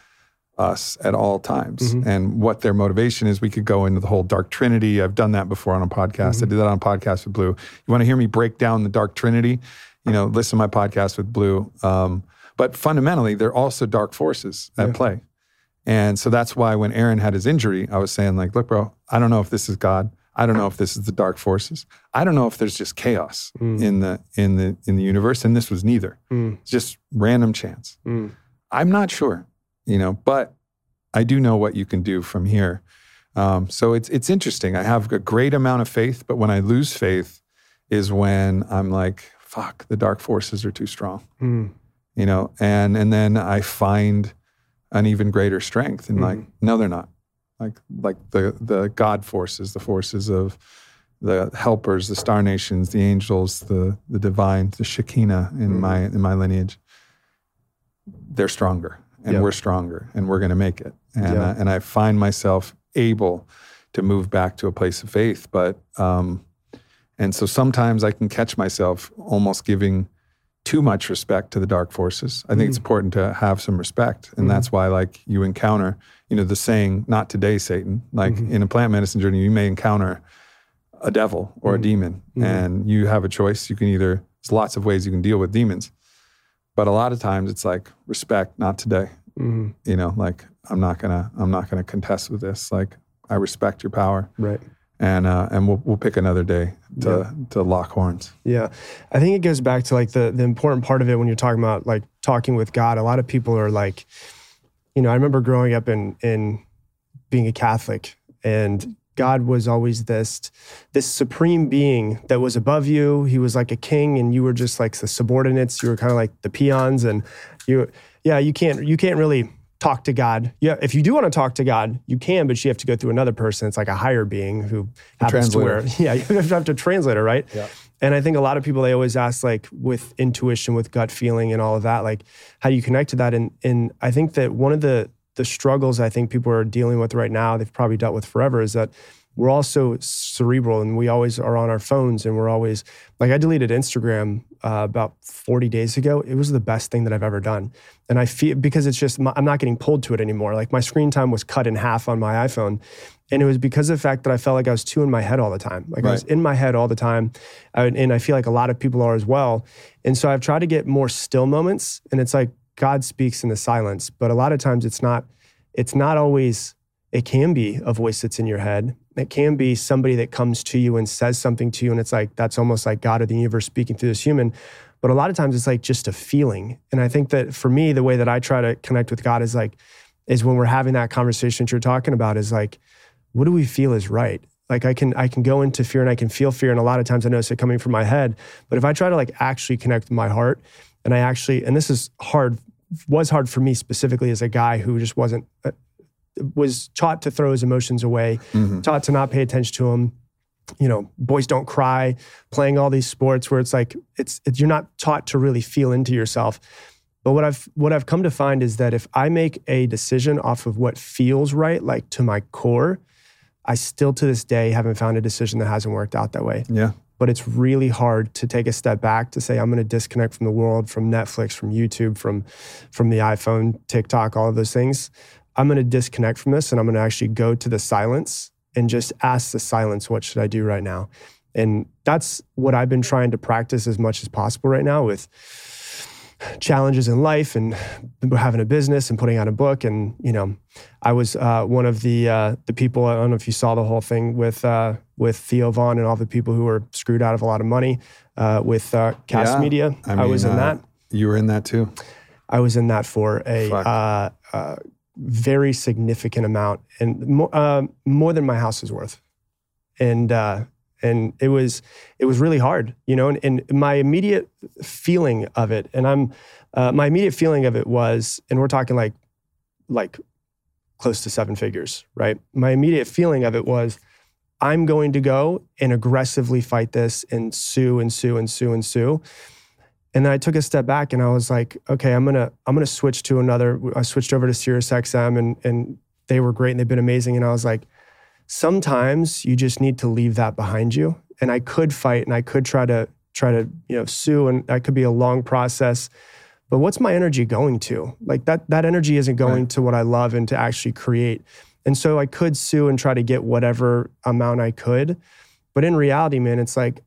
us at all times Mhm. and what their motivation is. We could go into the whole dark trinity. I've done that before on a podcast. I did that on a podcast with Blue. You want to hear me break down the dark trinity? You know, listen to my podcast with Blue. Um, but fundamentally, they're also dark forces at Yeah. play. And so that's why when Aaron had his injury, I was saying, like, look, bro, I don't know if this is God. I don't know if this is the dark forces. I don't know if there's just chaos Mm. in the in the in the universe. And this was neither. Mm, It's just random chance. mm, I'm not sure, you know, but I do know what you can do from here. Um, so it's it's interesting. I have a great amount of faith, but when I lose faith, is when I'm like, fuck, the dark forces are too strong, mm, you know, and and then I find an even greater strength, and like, no, they're not. Like like the the God forces, the forces of the helpers, the star nations, the angels, the the divine, the Shekinah in Mhm. my in my lineage. They're stronger, and Yeah. we're stronger, and we're going to make it. And Yeah. uh, and I find myself able to move back to a place of faith, but um, and so sometimes I can catch myself almost giving too much respect to the dark forces. I think it's Mm. important to have some respect, and Mhm. that's why like you encounter, you know, the saying "not today, Satan." Like Mhm. in a plant medicine journey, you may encounter a devil or a Mhm. demon, Mhm. and you have a choice. You can either there's lots of ways you can deal with demons, but a lot of times it's like respect, not today. mm, You know, like I'm not gonna I'm not gonna contest with this. Like I respect your power, right. And uh, and we'll we'll pick another day to to lock horns. Yeah. I think it goes back to like the the important part of it when you're talking about like talking with God. A lot of people are like, you know, I remember growing up in in being a Catholic and God was always this this supreme being that was above you. He was like a king and you were just like the subordinates. You were kind of like the peons and you yeah, you can't you can't really talk to God. Yeah, if you do want to talk to God, you can, but you have to go through another person. It's like a higher being who happens to wear yeah, you have to translate it, right? Yeah. And I think a lot of people they always ask like with intuition, with gut feeling, and all of that, like how do you connect to that? And and I think that one of the the struggles I think people are dealing with right now, they've probably dealt with forever, is that we're all so cerebral and we always are on our phones and we're always like I deleted Instagram uh, about 40 days ago. It was the best thing that I've ever done, and I feel because it's just I'm not getting pulled to it anymore. Like my screen time was cut in half on my iPhone, and it was because of the fact that I felt like I was too in my head all the time. Like I was in my head all the time, I, and I feel like a lot of people are as well. And so I've tried to get more still moments, and it's like God speaks in the silence, but a lot of times it's not. It's not always. It can be a voice that's in your head. It can be somebody that comes to you and says something to you, and it's like that's almost like God or the universe speaking through this human. But a lot of times it's like just a feeling. And I think that for me, the way that I try to connect with God is like, is when we're having that conversation that you're talking about, is like, what do we feel is right? Like I can I can go into fear and I can feel fear, and a lot of times I notice it coming from my head. But if I try to like actually connect with my heart, and I actually, and this is hard, was hard for me specifically as a guy who just wasn't was taught to throw his emotions away, Mhm. taught to not pay attention to them. You know, boys don't cry, playing all these sports where it's like it's, it's you're not taught to really feel into yourself. But what I've what I've come to find is that if I make a decision off of what feels right, like to my core, I still to this day haven't found a decision that hasn't worked out that way. Yeah. But it's really hard to take a step back to say I'm going to disconnect from the world, from Netflix, from YouTube, from from the iPhone, TikTok, all of those things. I'm going to disconnect from this and I'm going to actually go to the silence and just ask the silence, what should I do right now? And that's what I've been trying to practice as much as possible right now with challenges in life and having a business and putting out a book. And, you know, I was uh, one of the uh, the people, I don't know if you saw the whole thing with uh, with Theo Von and all the people who were screwed out of a lot of money uh, with uh, Cast Yeah. Media. I, was in uh, that. You were in that too. I was in that for a uh, uh, very significant amount, and mo- uh, more than my house is worth. And uh, and it was it was really hard, you know. And, and my immediate feeling of it, and I'm uh, my immediate feeling of it was, and we're talking like like close to seven figures, right? My immediate feeling of it was. I'm going to go and aggressively fight this and sue and sue and sue and sue. And then I took a step back and I was like, okay, I'm gonna I'm gonna switch to another. I switched over to Sirius XM and and they were great and they've been amazing. And I was like, sometimes you just need to leave that behind you. And I could fight and I could try to try to you know sue and that could be a long process. but what's my energy going to? Like that that energy isn't going Right. to what I love and to actually create. And so I could sue and try to get whatever amount I could. But in reality, man, it's like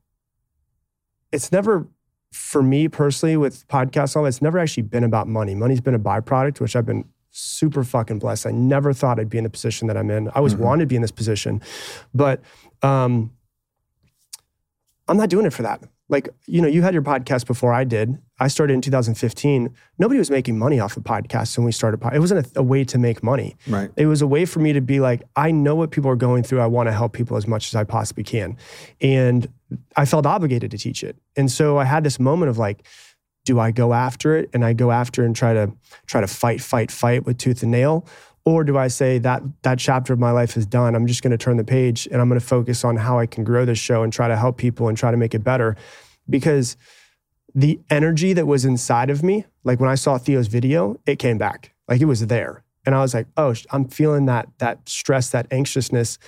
it's never for me personally with podcasts all, it's never actually been about money. Money's been a byproduct, which I've been super fucking blessed. I never thought I'd be in the position that I'm in. I always Mhm. wanted to be in this position, but um, I'm not doing it for that. Like, you know, you had your podcast before I did. I started in 2015. Nobody was making money off of podcasts when we started. pod- It wasn't a, a way to make money. Right. It was a way for me to be like, I know what people are going through. I want to help people as much as I possibly can. And I felt obligated to teach it. And so I had this moment of like, do I go after it and I go after and try to try to fight, fight, fight with tooth and nail? Or do I say that that chapter of my life is done? I'm just going to turn the page and I'm going to focus on how I can grow this show and try to help people and try to make it better. Because the energy that was inside of me, like when I saw Theo's video, it came back. Like it was there. And I was like, oh, I'm feeling that that stress, that anxiousness.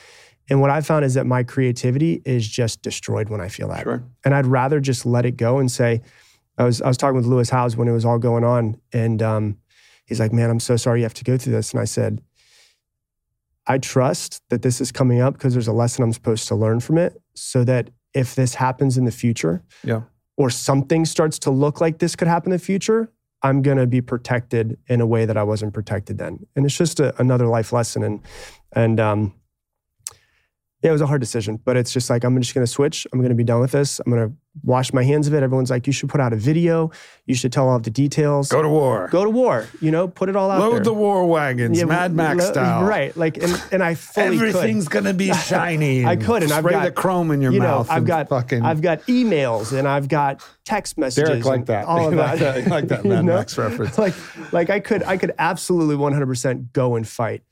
And what I found is that my creativity is just destroyed when I feel that. Sure. And I'd rather just let it go and say, I was I was talking with Lewis Howes when it was all going on, and um, he's like, "Man, I'm so sorry you have to go through this." And I said, "I trust that this is coming up because there's a lesson I'm supposed to learn from it, so that if this happens in the future, Yeah. Or something starts to look like this could happen in the future, I'm gonna be protected in a way that I wasn't protected then." And it's just a, another life lesson, and and um, yeah, it was a hard decision, but it's just like I'm just gonna switch. I'm gonna be done with this. I'm gonna wash my hands of it. Everyone's like, you should put out a video. You should tell all of the details. Go to war. Go to war. You know, put it all out Load there. the war wagons, Yeah, Mad Max lo- style. Right. Like, and, and I fully Everything's gonna be shiny. I could, and I've got- the chrome in your you know, mouth. I've got fucking. I've got emails and I've got text messages. Derek like that. All of that. like that Mad? Max reference. Like, like I could, I could absolutely 100% go and fight,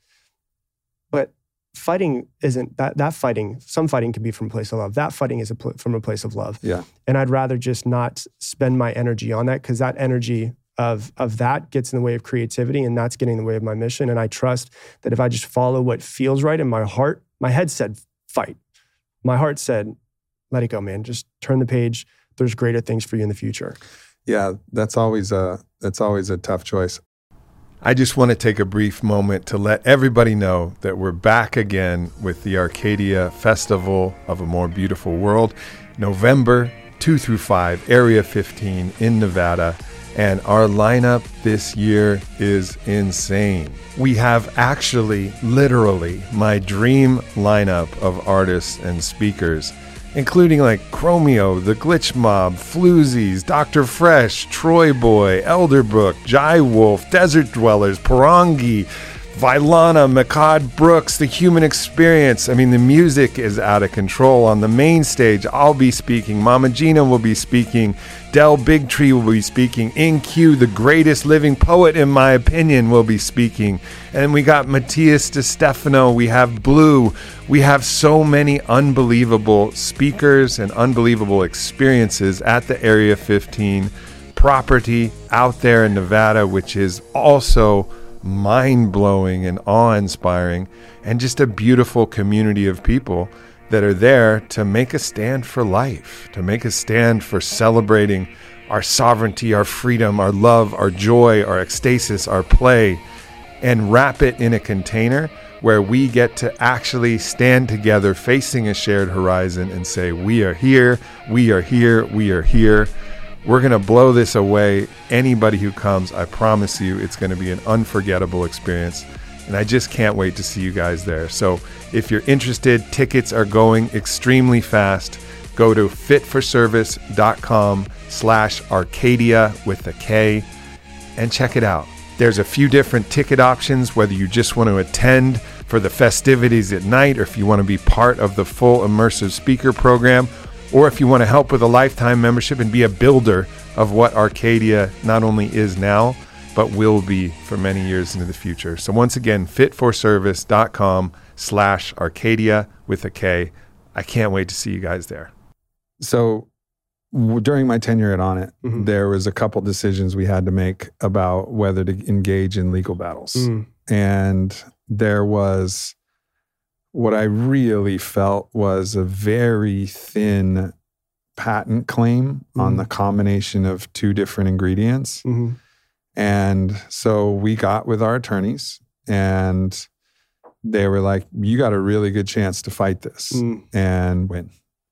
fighting isn't that. That fighting, some fighting can be from a place of love. That fighting is a pl- from a place of love. Yeah. And I'd rather just not spend my energy on that because that energy of of that gets in the way of creativity, and that's getting in the way of my mission. And I trust that if I just follow what feels right in my heart, my head said fight, my heart said let it go, man. Just turn the page. There's greater things for you in the future. Yeah, that's always a that's always a tough choice. I just want to take a brief moment to let everybody know that we're back again with the Arkadia Festival of a More Beautiful World, November 2 through 5, Area 15 in Nevada. And our lineup this year is insane. We have actually, literally, my dream lineup of artists and speakers including like Chromeo, The Glitch Mob, Floozies, Dr. Fresch, Troy Boy, Elderbrook, Jai Wolf, Desert Dwellers, Parangi, Vilana, Makad Brooks, The Human Experience. I mean, the music is out of control. On the main stage, I'll be speaking. Mama Gena will be speaking. Del Bigtree will be speaking. InQ, the greatest living poet, in my opinion, will be speaking. And we got Matías De Stefano. We have Blue. We have so many unbelievable speakers and unbelievable experiences at the Area 15 property out there in Nevada, which is also mind blowing and awe inspiring, and just a beautiful community of people that are there to make a stand for life, to make a stand for celebrating our sovereignty, our freedom, our love, our joy, our ecstasis, our play, and wrap it in a container where we get to actually stand together facing a shared horizon and say, We are here, we are here, we are here. We're going to blow this away. Anybody who comes, I promise you, it's going to be an unforgettable experience. And I just can't wait to see you guys there. So if you're interested, tickets are going extremely fast. Go to fitforservice.com slash Arkadia with a K and check it out. There's a few different ticket options, whether you just want to attend for the festivities at night or if you want to be part of the full immersive speaker program or if you want to help with a lifetime membership and be a builder of what Arkadia not only is now, but will be for many years into the future. So once again, fitforservice.com slash Arkadia with a K. I can't wait to see you guys there. So w- during my tenure at Onnit, Mhm. there was a couple decisions we had to make about whether to engage in legal battles. Mm. And there was what I really felt was a very thin patent claim on Mhm. the combination of two different ingredients. Mhm. And so we got with our attorneys and they were like, you got a really good chance to fight this Mm, and win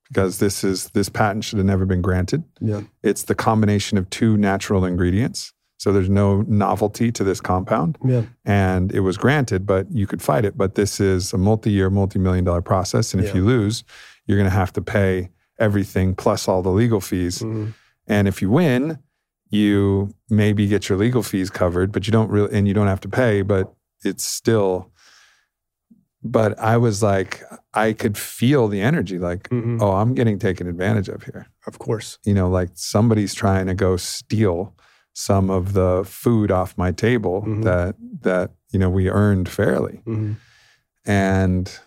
because this is this patent should have never been granted. yeah. It's the combination of two natural ingredients. So there's no novelty to this compound Yeah. and it was granted, but you could fight it. But this is a multi-year, multi-million dollar process. And if Yeah. you lose, you're going to have to pay everything plus all the legal fees. Mhm. And if you win, you maybe get your legal fees covered, but you don't really, and you don't have to pay, but it's still, but I was like, I could feel the energy like, Mhm. oh, I'm getting taken advantage of here. Of course. You know, like somebody's trying to go steal some of the food off my table Mhm. that, that, you know, we earned fairly. Mhm. And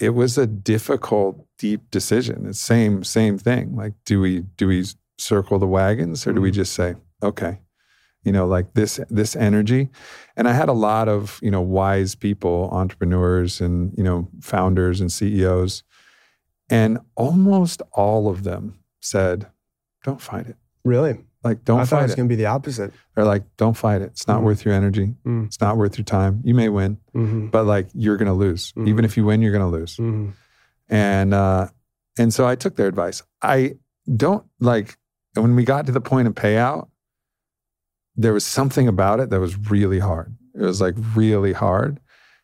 it was a difficult, deep decision. It's same, same thing. Like, do we, do we circle the wagons or do we Mhm. just say, okay, you know, like this, this energy. And I had a lot of, you know, wise people, entrepreneurs and, you know, founders and CEOs. And almost all of them said, don't fight it. Really? Like, don't I it fight it. going to be the opposite. They're like, don't fight it. It's not Mhm. worth your energy. Mm. It's not worth your time. You may win, hmm but like you're going to lose. Mhm. Even if you win, you're going to lose. hmm And uh, and so I took their advice. I don't like when we got to the point of payout. There was something about it that was really hard. It was like really hard,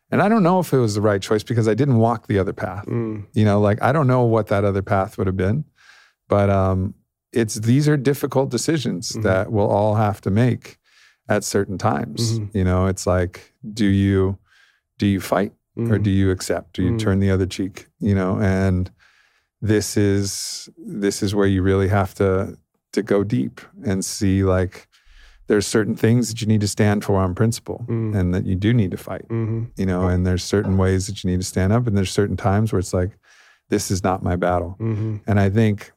and I don't know if it was the right choice because I didn't walk the other path. Mm. You know, like I don't know what that other path would have been, but um, it's these are difficult decisions Mhm. that we'll all have to make at certain times. Mhm. You know, it's like, do you do you fight or Mhm. do you accept? Do you Mm. turn the other cheek? You know, and this is this is where you really have to to go deep and see like there's certain things that you need to stand for on principle Mm. and that you do need to fight hmm you know and there's certain ways that you need to stand up and there's certain times where it's like this is not my battle hmm and i think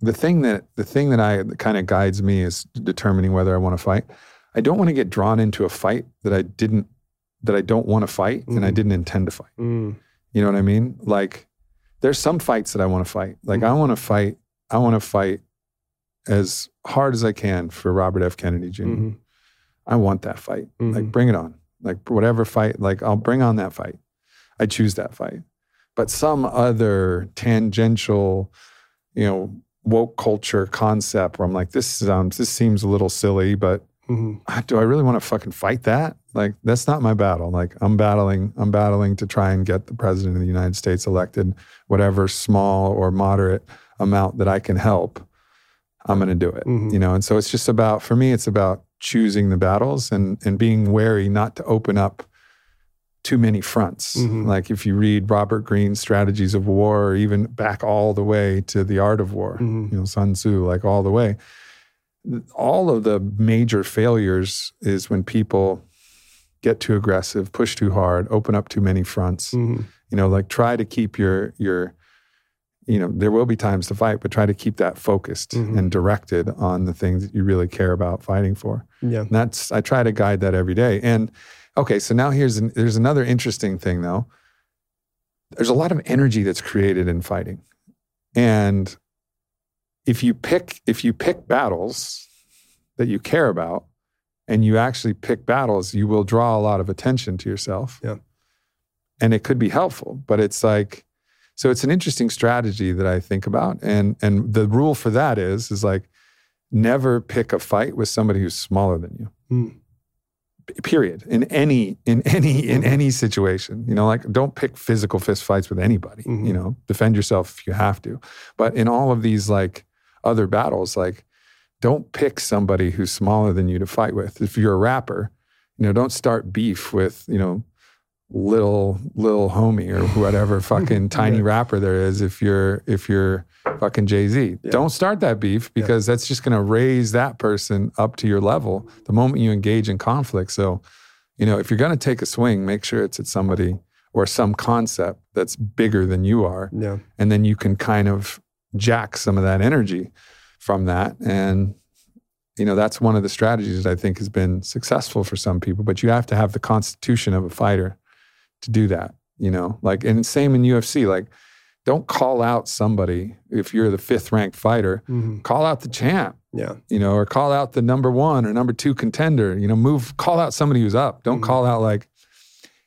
the thing that the thing that i kind of guides me is determining whether i want to fight i don't want to get drawn into a fight that i didn't that i don't want to fight and i Mhm. didn't intend to fight Mm. you know what i mean like there's some fights that i want to fight like i want to fight i want to fight as hard as i can for robert f kennedy jr hmm I want that fight. Like, Mhm. bring it on. Like, whatever fight, like, I'll bring on that fight. I choose that fight. But some other tangential, you know, woke culture concept where I'm like, this sounds, this seems a little silly, but hmm ah, do I really want to fucking fight that? Like, that's not my battle. Like, I'm battling, I'm battling to try and get the president of the United States elected, whatever small or moderate amount that I can help. I'm going to do it, Mhm. you know. And so it's just about for me, it's about choosing the battles and and being wary not to open up too many fronts. Mhm. Like if you read Robert Greene's Strategies of War, or even back all the way to The Art of War, Mhm. you know, Sun Tzu, like all the way. All of the major failures is when people get too aggressive, push too hard, open up too many fronts hmm you know like try to keep your your you know there will be times to fight but try to keep that focused Mhm. and directed on the things that you really care about fighting for Yeah. and that's i try to guide that every day and okay so now here's an, there's another interesting thing though. There's a lot of energy that's created in fighting. And if you pick if you pick battles that you care about and you actually pick battles you will draw a lot of attention to yourself. Yeah. and it could be helpful but it's like so it's an interesting strategy that i think about. And and the rule for that is is like never pick a fight with somebody who's smaller than you. Mm. Period in any in any in any situation you know like don't pick physical fist fights with anybody Mhm. you know defend yourself if you have to. But in all of these like other battles like don't pick somebody who's smaller than you to fight with. If you're a rapper you know don't start beef with you know little little homie or whatever fucking tiny Right. rapper there is if you're if you're fucking Jay-Z. Yeah. Don't start that beef Yeah. because that's just going to raise that person up to your level the moment you engage in conflict. So, you know, if you're going to take a swing, make sure it's at somebody or some concept that's bigger than you are Yeah. and then you can kind of jack some of that energy from that and you know that's one of the strategies that i think has been successful for some people but you have to have the constitution of a fighter to do that you know like and same in ufc like don't call out somebody if you're the fifth ranked fighter. Mhm. Call out the champ, Yeah. you know, or call out the number one or number two contender. You know, move, call out somebody who's up. Don't Mhm. call out like,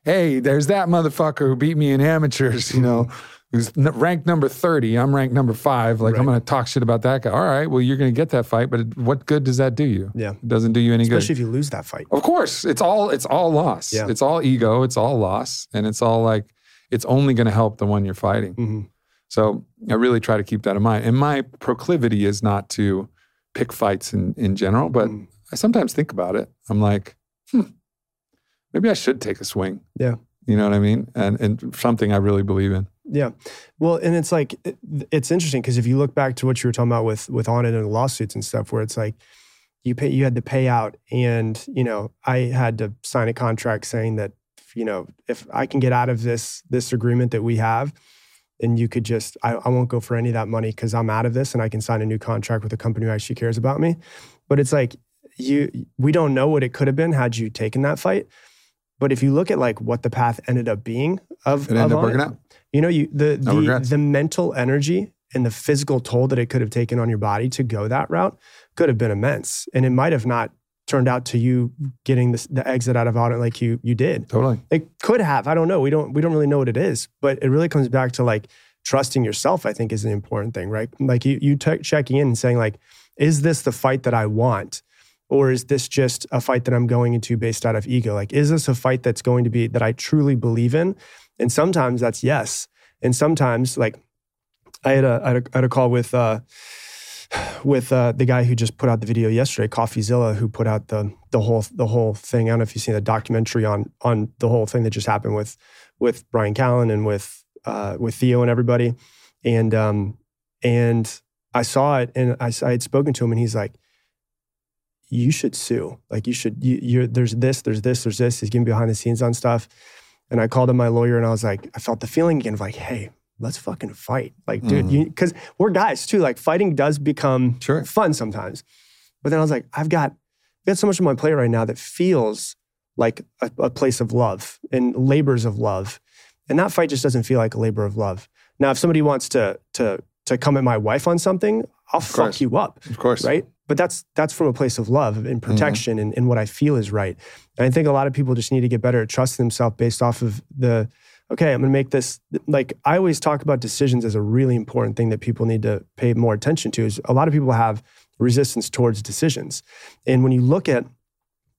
hey, there's that motherfucker who beat me in amateurs, you know, who's ranked number 30. I'm ranked number five. Like, I'm going to talk shit about that guy. All right, well, you're going to get that fight, but what good does that do you? Yeah. It doesn't do you any Especially good. Especially if you lose that fight. Of course, it's all it's all loss. Yeah. It's all ego. It's all loss, and it's all like it's only going to help the one you're fighting. Mhm. So I really try to keep that in mind. And my proclivity is not to pick fights in, in general, but Mm. I sometimes think about it. I'm like, hmm, maybe I should take a swing. Yeah. You know what I mean? And and something I really believe in. Yeah. Well, and it's like it- it's interesting because if you look back to what you were talking about with with Onnit and the lawsuits and stuff, where it's like you pay you had to pay out, and you know I had to sign a contract saying that you know if I can get out of this this agreement that we have, and you could just I, I won't go for any of that money because I'm out of this, and I can sign a new contract with a company who actually cares about me. But it's like you we don't know what it could have been had you taken that fight. But if you look at like what the path ended up being of It ended of up working It, out. You know, you the the, the mental energy and the physical toll that it could have taken on your body to go that route could have been immense, and it might have not turned out to you getting the, the exit out of Onnit like you you did. Totally. It could have. I don't know. We don't we don't really know what it is, but it really comes back to like trusting yourself. I think is an important thing, right? Like you you t- checking in and saying like, is this the fight that I want? Or is this just a fight that I'm going into based out of ego? Like, is this a fight that's going to be that I truly believe in? And sometimes that's yes. And sometimes, like, I had a, I had a, I had a call with uh, with uh, the guy who just put out the video yesterday, Coffeezilla, who put out the the whole the whole thing. I don't know if you've seen the documentary on on the whole thing that just happened with with Bryan Callen and with uh, with Theo and everybody. And um, and I saw it, and I, I had spoken to him, and he's like, "You should sue. Like, you should. You, you're there's this, there's this, there's this." He's giving behind the scenes on stuff. And I called up my lawyer, and I was like, I felt the feeling again of like, "Hey, let's fucking fight. Like, dude, hmm. you because we're guys too. Like, fighting does become Sure. fun sometimes. But then I was like, I've got, I've got so much on my plate right now that feels like a, a place of love and labors of love. And that fight just doesn't feel like a labor of love. Now, if somebody wants to to to come at my wife on something, I'll fuck you up Of course. right? But that's that's from a place of love Mm-hmm. and protection and, and what I feel is right. And I think a lot of people just need to get better at trusting themselves based off of the okay, I'm gonna make this like I always talk about decisions as a really important thing that people need to pay more attention to. Is a lot of people have resistance towards decisions. And when you look at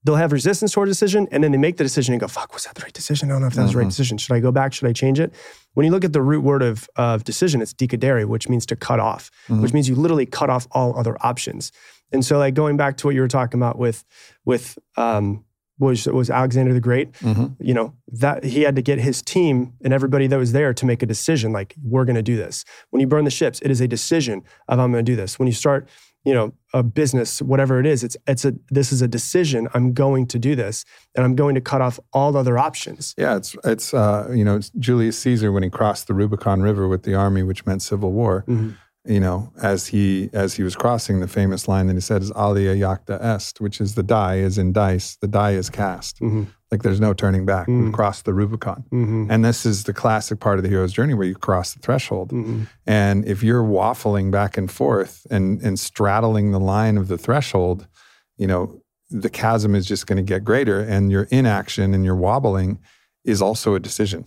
they'll have resistance toward a decision and then they make the decision and go, fuck, was that the right decision? I don't know if that was the right Mhm. decision. Should I go back? Should I change it? When you look at the root word of, of decision, it's decidere, which means to cut off, Mhm. which means you literally cut off all other options. And so like going back to what you were talking about with with um was was Alexander the Great, Mhm. you know, that he had to get his team and everybody that was there to make a decision like we're going to do this. When you burn the ships, it is a decision of I'm going to do this. When you start, you know, a business, whatever it is, it's it's a this is a decision. I'm going to do this and I'm going to cut off all other options. Yeah, it's it's uh, you know it's Julius Caesar when he crossed the Rubicon River with the army, which meant civil war. Mhm. You know, as he as he was crossing, the famous line that he said is "Alea jacta est," which is the die is in dice, the die is cast. Mhm. Like there's no turning back. Mm. We've crossed the Rubicon, Mhm. and this is the classic part of the hero's journey where you cross the threshold. Mhm. And if you're waffling back and forth and and straddling the line of the threshold, you know, the chasm is just going to get greater and your inaction and your wobbling is also a decision.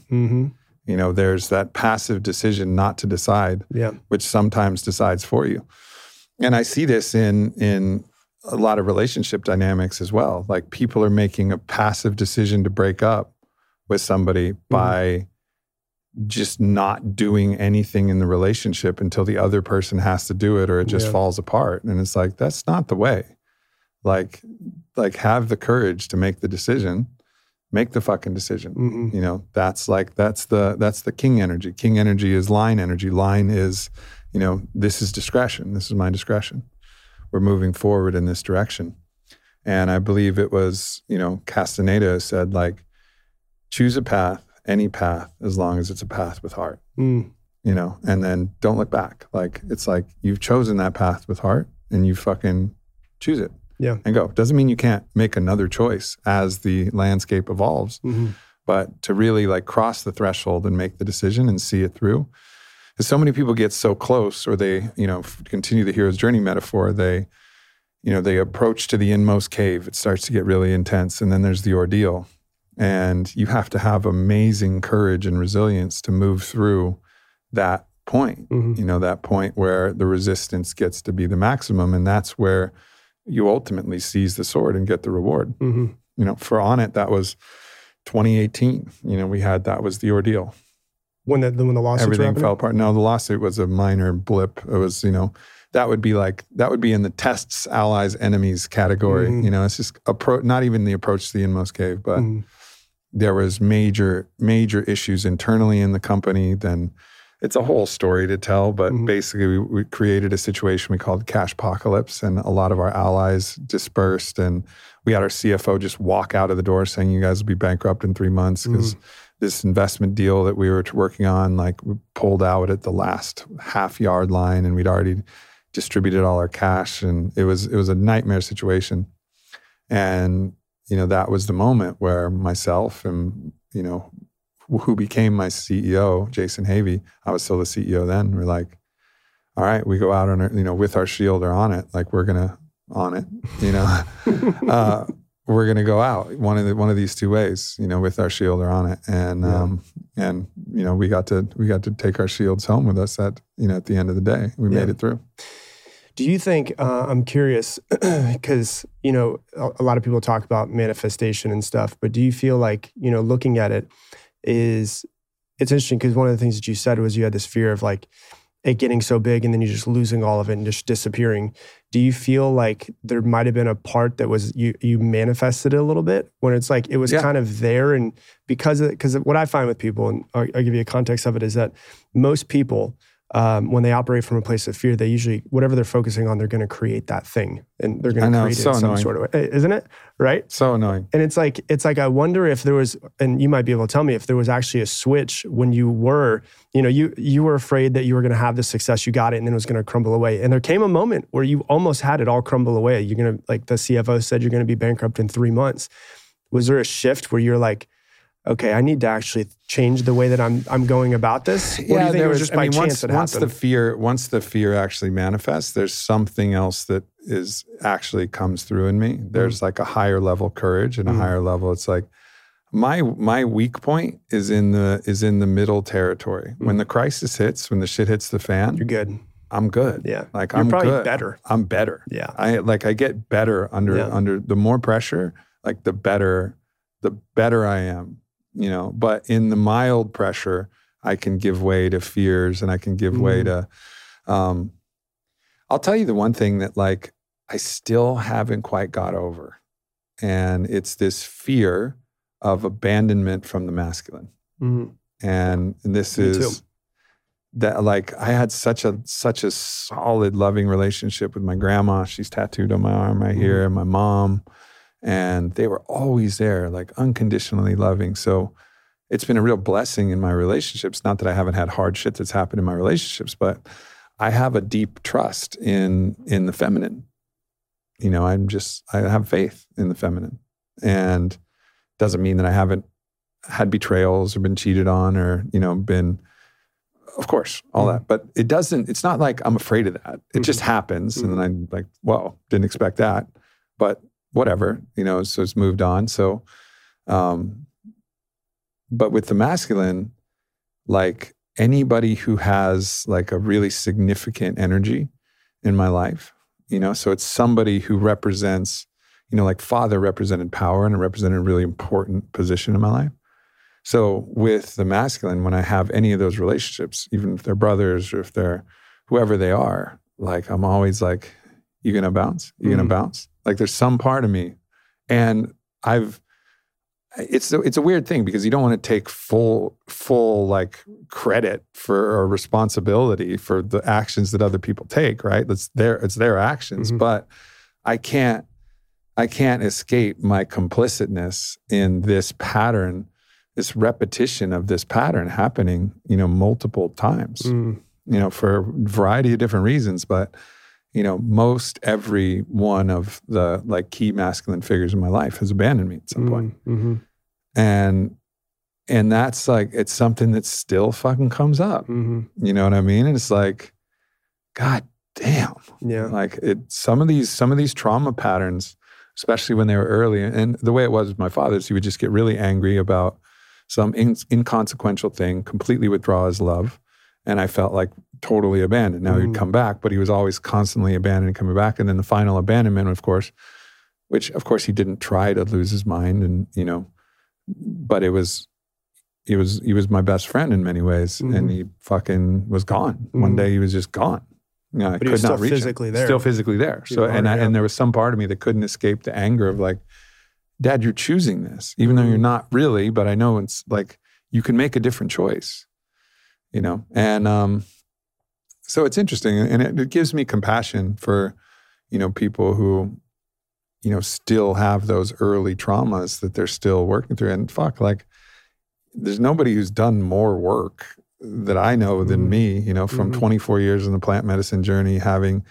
You know, there's that passive decision not to decide, Yeah. which sometimes decides for you. And I see this in in a lot of relationship dynamics as well. Like people are making a passive decision to break up with somebody mm-hmm. by just not doing anything in the relationship until the other person has to do it or it just Yeah. falls apart. And it's like that's not the way. Like like have the courage to make the decision. Make the fucking decision. Mhm. You know, that's like that's the that's the king energy. King energy is line energy. Line is, you know, this is discretion. This is my discretion. We're moving forward in this direction. And I believe it was, you know, Castaneda said like choose a path, any path as long as it's a path with heart, Mm. you know, and then don't look back. Like it's like you've chosen that path with heart and you fucking choose it Yeah. and go. Doesn't mean you can't make another choice as the landscape evolves Mhm. but to really like cross the threshold and make the decision and see it through because so many people get so close or they you know continue the hero's journey metaphor they you know they approach to the inmost cave it starts to get really intense and then there's the ordeal and you have to have amazing courage and resilience to move through that point Mhm. you know that point where the resistance gets to be the maximum and that's where you ultimately seize the sword and get the reward. Hmm you know for Onnit that was 2018 you know we had that was the ordeal. When the when the lawsuit everything fell apart. No the lawsuit was a minor blip. It was you know that would be like that would be in the tests allies enemies category. Mhm. you know it's just appro- not even the approach to the inmost cave but Mhm. there was major major issues internally in the company. Then it's a whole story to tell but Mhm. basically we, we created a situation we called cash apocalypse and a lot of our allies dispersed and we had our cfo just walk out of the door saying you guys will be bankrupt in three months because this investment deal that we were working on like we pulled out at the last half yard line and we'd already distributed all our cash and it was it was a nightmare situation and you know that was the moment where myself and you know who became my CEO Jason Havey I was still the CEO then. We're like all right we go out on our, you know with our shield or on it like we're gonna on it you know? Uh, we're gonna go out one of the one of these two ways you know with our shield or on it. And Yeah. um and you know we got to we got to take our shields home with us at you know at the end of the day. We Yeah. made it through. Do you think, uh, I'm curious, because, you know, a, a lot of people talk about manifestation and stuff, but do you feel like, you know, looking at it is, it's interesting because one of the things that you said was you had this fear of like it getting so big and then you just losing all of it and just disappearing. Do you feel like there might have been a part that was you you manifested it a little bit when it's like it was Yeah. kind of there and because of because what I find with people and I'll, I'll give you a context of it is that most people um, when they operate from a place of fear, they usually whatever they're focusing on, they're going to create that thing and they're going to create it's it in some annoying. sort of way, isn't it? Right? so annoying And it's like it's like I wonder if there was, and you might be able to tell me if there was actually a switch when you were, you know, you you were afraid that you were going to have the success, you got it, and then it was going to crumble away. And there came a moment where you almost had it all crumble away. You're gonna, like the CFO said, you're going to be bankrupt in three months. Was there a shift where you're like, okay, I need to actually change the way that I'm I'm going about this? Or do you think there it was just by I mean, chance once, it once the fear once the fear actually manifests, there's something else that is actually comes through in me. There's like a higher level courage and a Mm. higher level. It's like my my weak point is in the is in the middle territory. When the crisis hits, when the shit hits the fan, you're good. I'm good. Yeah. Like You're I'm probably good. better. I'm better. Yeah. I like I get better under Yeah. under the more pressure, like the better the better I am, you know. But in the mild pressure, I can give way to fears and I can give way Mm. to um I'll tell you the one thing that like I still haven't quite got over. And it's this fear of abandonment from the masculine Mhm. and this Me is too. that like I had such a such a solid loving relationship with my grandma. She's tattooed on my arm right here, Mm-hmm. and my mom, and they were always there, like unconditionally loving. So it's been a real blessing in my relationships. Not that I haven't had hard shit that's happened in my relationships, but I have a deep trust in in the feminine. You know, I'm just I have faith in the feminine, and doesn't mean that I haven't had betrayals or been cheated on or you know been of course all Mhm. that but it doesn't it's not like i'm afraid of that it just happens and then i'm like whoa didn't expect that but whatever you know so it's moved on so um but with the masculine like anybody who has like a really significant energy in my life you know so it's somebody who represents you know like father represented power and it represented a really important position in my life so with the masculine, when I have any of those relationships, even if they're brothers or if they're whoever they are, like I'm always like, "You gonna bounce? You gonna Mhm. bounce?" Like there's some part of me, and I've. It's a, it's a weird thing because you don't want to take full full like credit for or responsibility for the actions that other people take, right? That's their it's their actions, Mhm. but I can't I can't escape my complicitness in this pattern this repetition of this pattern happening, you know, multiple times, Mm. you know, for a variety of different reasons. But, you know, most every one of the like key masculine figures in my life has abandoned me at some point. Mm. Mhm. And and that's like it's something that still fucking comes up. hmm You know what I mean? And it's like, God damn. Yeah. Like it some of these some of these trauma patterns, especially when they were early, and the way it was with my father is he would just get really angry about some in, inconsequential thing, completely withdraw his love. And I felt like totally abandoned. Now he'd Mhm. come back, but he was always constantly abandoned and coming back. And then the final abandonment, of course, which of course he didn't try to lose his mind and, you know, but it was he was he was my best friend in many ways. And Mhm. he fucking was gone. One Mhm. day he was just gone. You know, I could not reach him. physically there. Still physically there. So and I, and there was some part of me that couldn't escape the anger of like, Dad, you're choosing this, even though you're Mhm. not really. But I know it's like you can make a different choice, you know. And um, so it's interesting, and it, it gives me compassion for you know people who you know still have those early traumas that they're still working through. And fuck, like there's nobody who's done more work that I know than Mhm. me. You know, from Mhm. 24 years in the plant medicine journey, having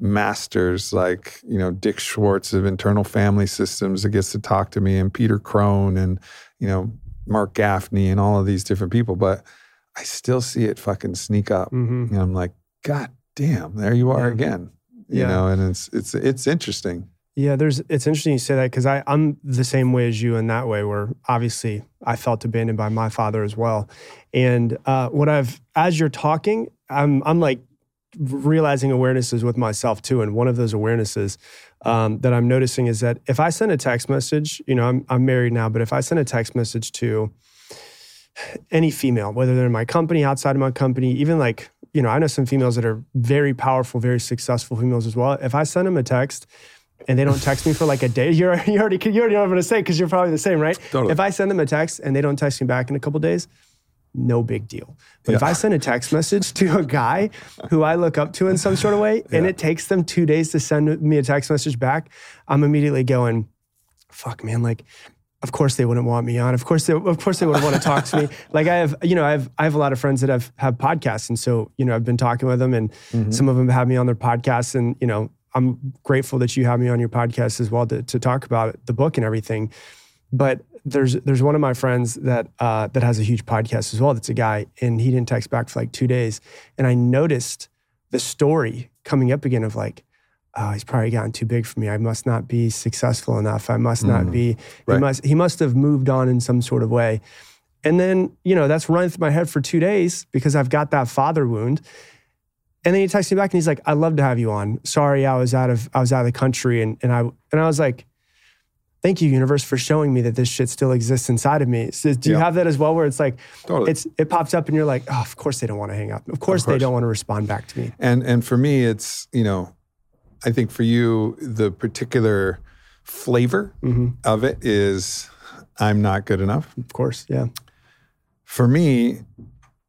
masters like you know Dick Schwartz of internal family systems that gets to talk to me, and Peter Crone, and you know Marc Gafni, and all of these different people. But I still see it fucking sneak up, hmm and I'm like, God damn, there you are Yeah. again. You Yeah. know, and it's it's it's interesting. Yeah, there's. It's interesting you say that because I I'm the same way as you in that way. Where obviously I felt abandoned by my father as well, and uh, what I've as you're talking, I'm I'm like realizing awarenesses with myself too. And one of those awarenesses um, that I'm noticing is that if I send a text message, you know, I'm I'm married now, but if I send a text message to any female, whether they're in my company, outside of my company, even like you know, I know some females that are very powerful, very successful females as well. If I send them a text and they don't text me for like a day, you're you already you already know what I'm gonna say because you're probably the same, right? Totally. If I send them a text and they don't text me back in a couple days, no big deal. But if I send a text message to a guy who I look up to in some sort of way, and it takes them two days to send me a text message back, I'm immediately going, "Fuck, man!" Like, of course they wouldn't want me on. Of course, they, of course they would want to talk to me. Like I have, you know, I have I have a lot of friends that have have podcasts, and so you know I've been talking with them, and Mm-hmm. some of them have me on their podcasts, and you know I'm grateful that you have me on your podcast as well to, to talk about the book and everything. But there's there's one of my friends that uh, that has a huge podcast as well. That's a guy, and he didn't text back for like two days, and I noticed the story coming up again of like, oh, he's probably gotten too big for me. I must not be successful enough. I must not Mm, be. He must he must have moved on in some sort of way. And then you know that's running through my head for two days because I've got that father wound. And then he texts me back and he's like, "I'd love to have you on. Sorry, I was out of I was out of the country." And and I and I was like, "Thank you, universe, for showing me that this shit still exists inside of me." So do you Yeah. have that as well, where it's like Totally. it's it pops up and you're like, "Oh, of course they don't want to hang up. Of course, they course. don't want to respond back to me." And and for me, it's you know, I think for you, the particular flavor hmm of it is I'm not good enough. Of course, yeah. For me,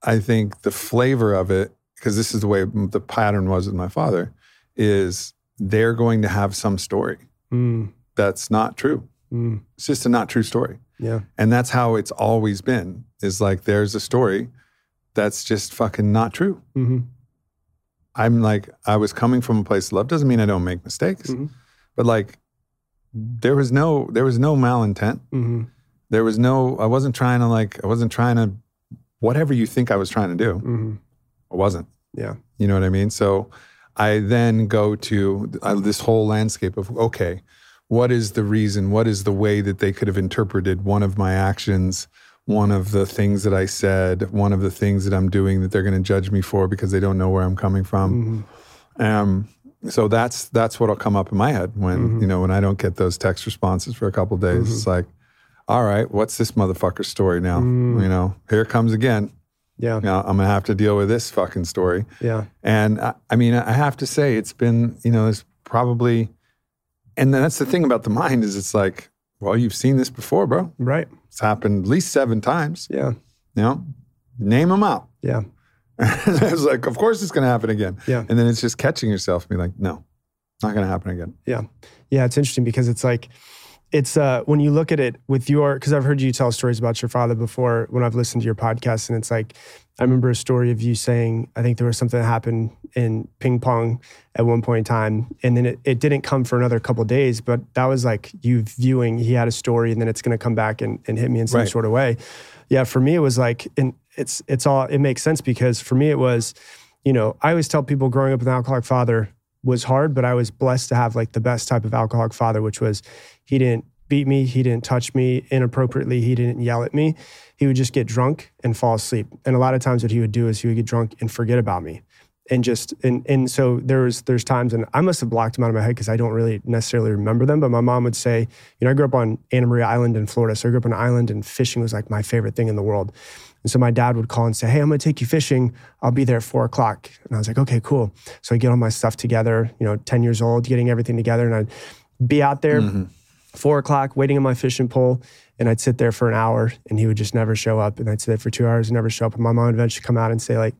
I think the flavor of it, because this is the way the pattern was with my father, is they're going to have some story Mm, that's not true. mm, It's just a not true story. yeah. And that's how it's always been. Is like there's a story that's just fucking not true. hmm I'm like, I was coming from a place of love. Doesn't mean I don't make mistakes, Mhm. but like, there was no, there was no malintent. hmm There was no, I wasn't trying to like, I wasn't trying to, whatever you think I was trying to do, hmm I wasn't. Yeah. You know what I mean? So I then go to uh, this whole landscape of, okay, what is the reason? What is the way that they could have interpreted one of my actions? One of the things that I said, one of the things that I'm doing that they're going to judge me for because they don't know where I'm coming from. hmm Um, so that's that's what'll come up in my head when Mhm. you know when I don't get those text responses for a couple of days. It's like, all right, what's this motherfucker's story now? Mm. You know, here it comes again. Yeah. Now I'm gonna have to deal with this fucking story. Yeah. And I, I mean, I have to say, it's been you know, it's probably, and that's the thing about the mind is it's like, well, you've seen this before, bro. Right. It's happened at least seven times. Yeah. You know, name them out. Yeah. I was like, of course it's gonna happen again. Yeah. And then it's just catching yourself and be like, no, not going to happen again. Yeah, Yeah. it's interesting because it's like it's uh, when you look at it with your because I've heard you tell stories about your father before when I've listened to your podcast, and it's like I remember a story of you saying I think there was something that happened in ping pong at one point in time, and then it, it didn't come for another couple days, but that was like you viewing he had a story, and then it's going to come back and, and hit me in some Right. sort of way. Yeah, for me it was like, and it's it's all it makes sense because for me it was, you know, I always tell people growing up with an alcoholic father was hard, but I was blessed to have like the best type of alcoholic father, which was he didn't beat me, he didn't touch me inappropriately, he didn't yell at me. He would just get drunk and fall asleep. And a lot of times what he would do is he would get drunk and forget about me. And just and and so there was there's times and I must have blocked them out of my head because I don't really necessarily remember them. But my mom would say, you know, I grew up on Anna Maria Island in Florida. So I grew up on an island and fishing was like my favorite thing in the world. And so my dad would call and say, Hey, I'm gonna take you fishing. I'll be there at four o'clock. And I was like, Okay, cool. So I get all my stuff together, you know, 10 years old, getting everything together, and I'd be out there mm-hmm. four o'clock waiting on my fishing pole. And I'd sit there for an hour and he would just never show up. And I'd sit there for two hours and never show up. And my mom would eventually come out and say, like,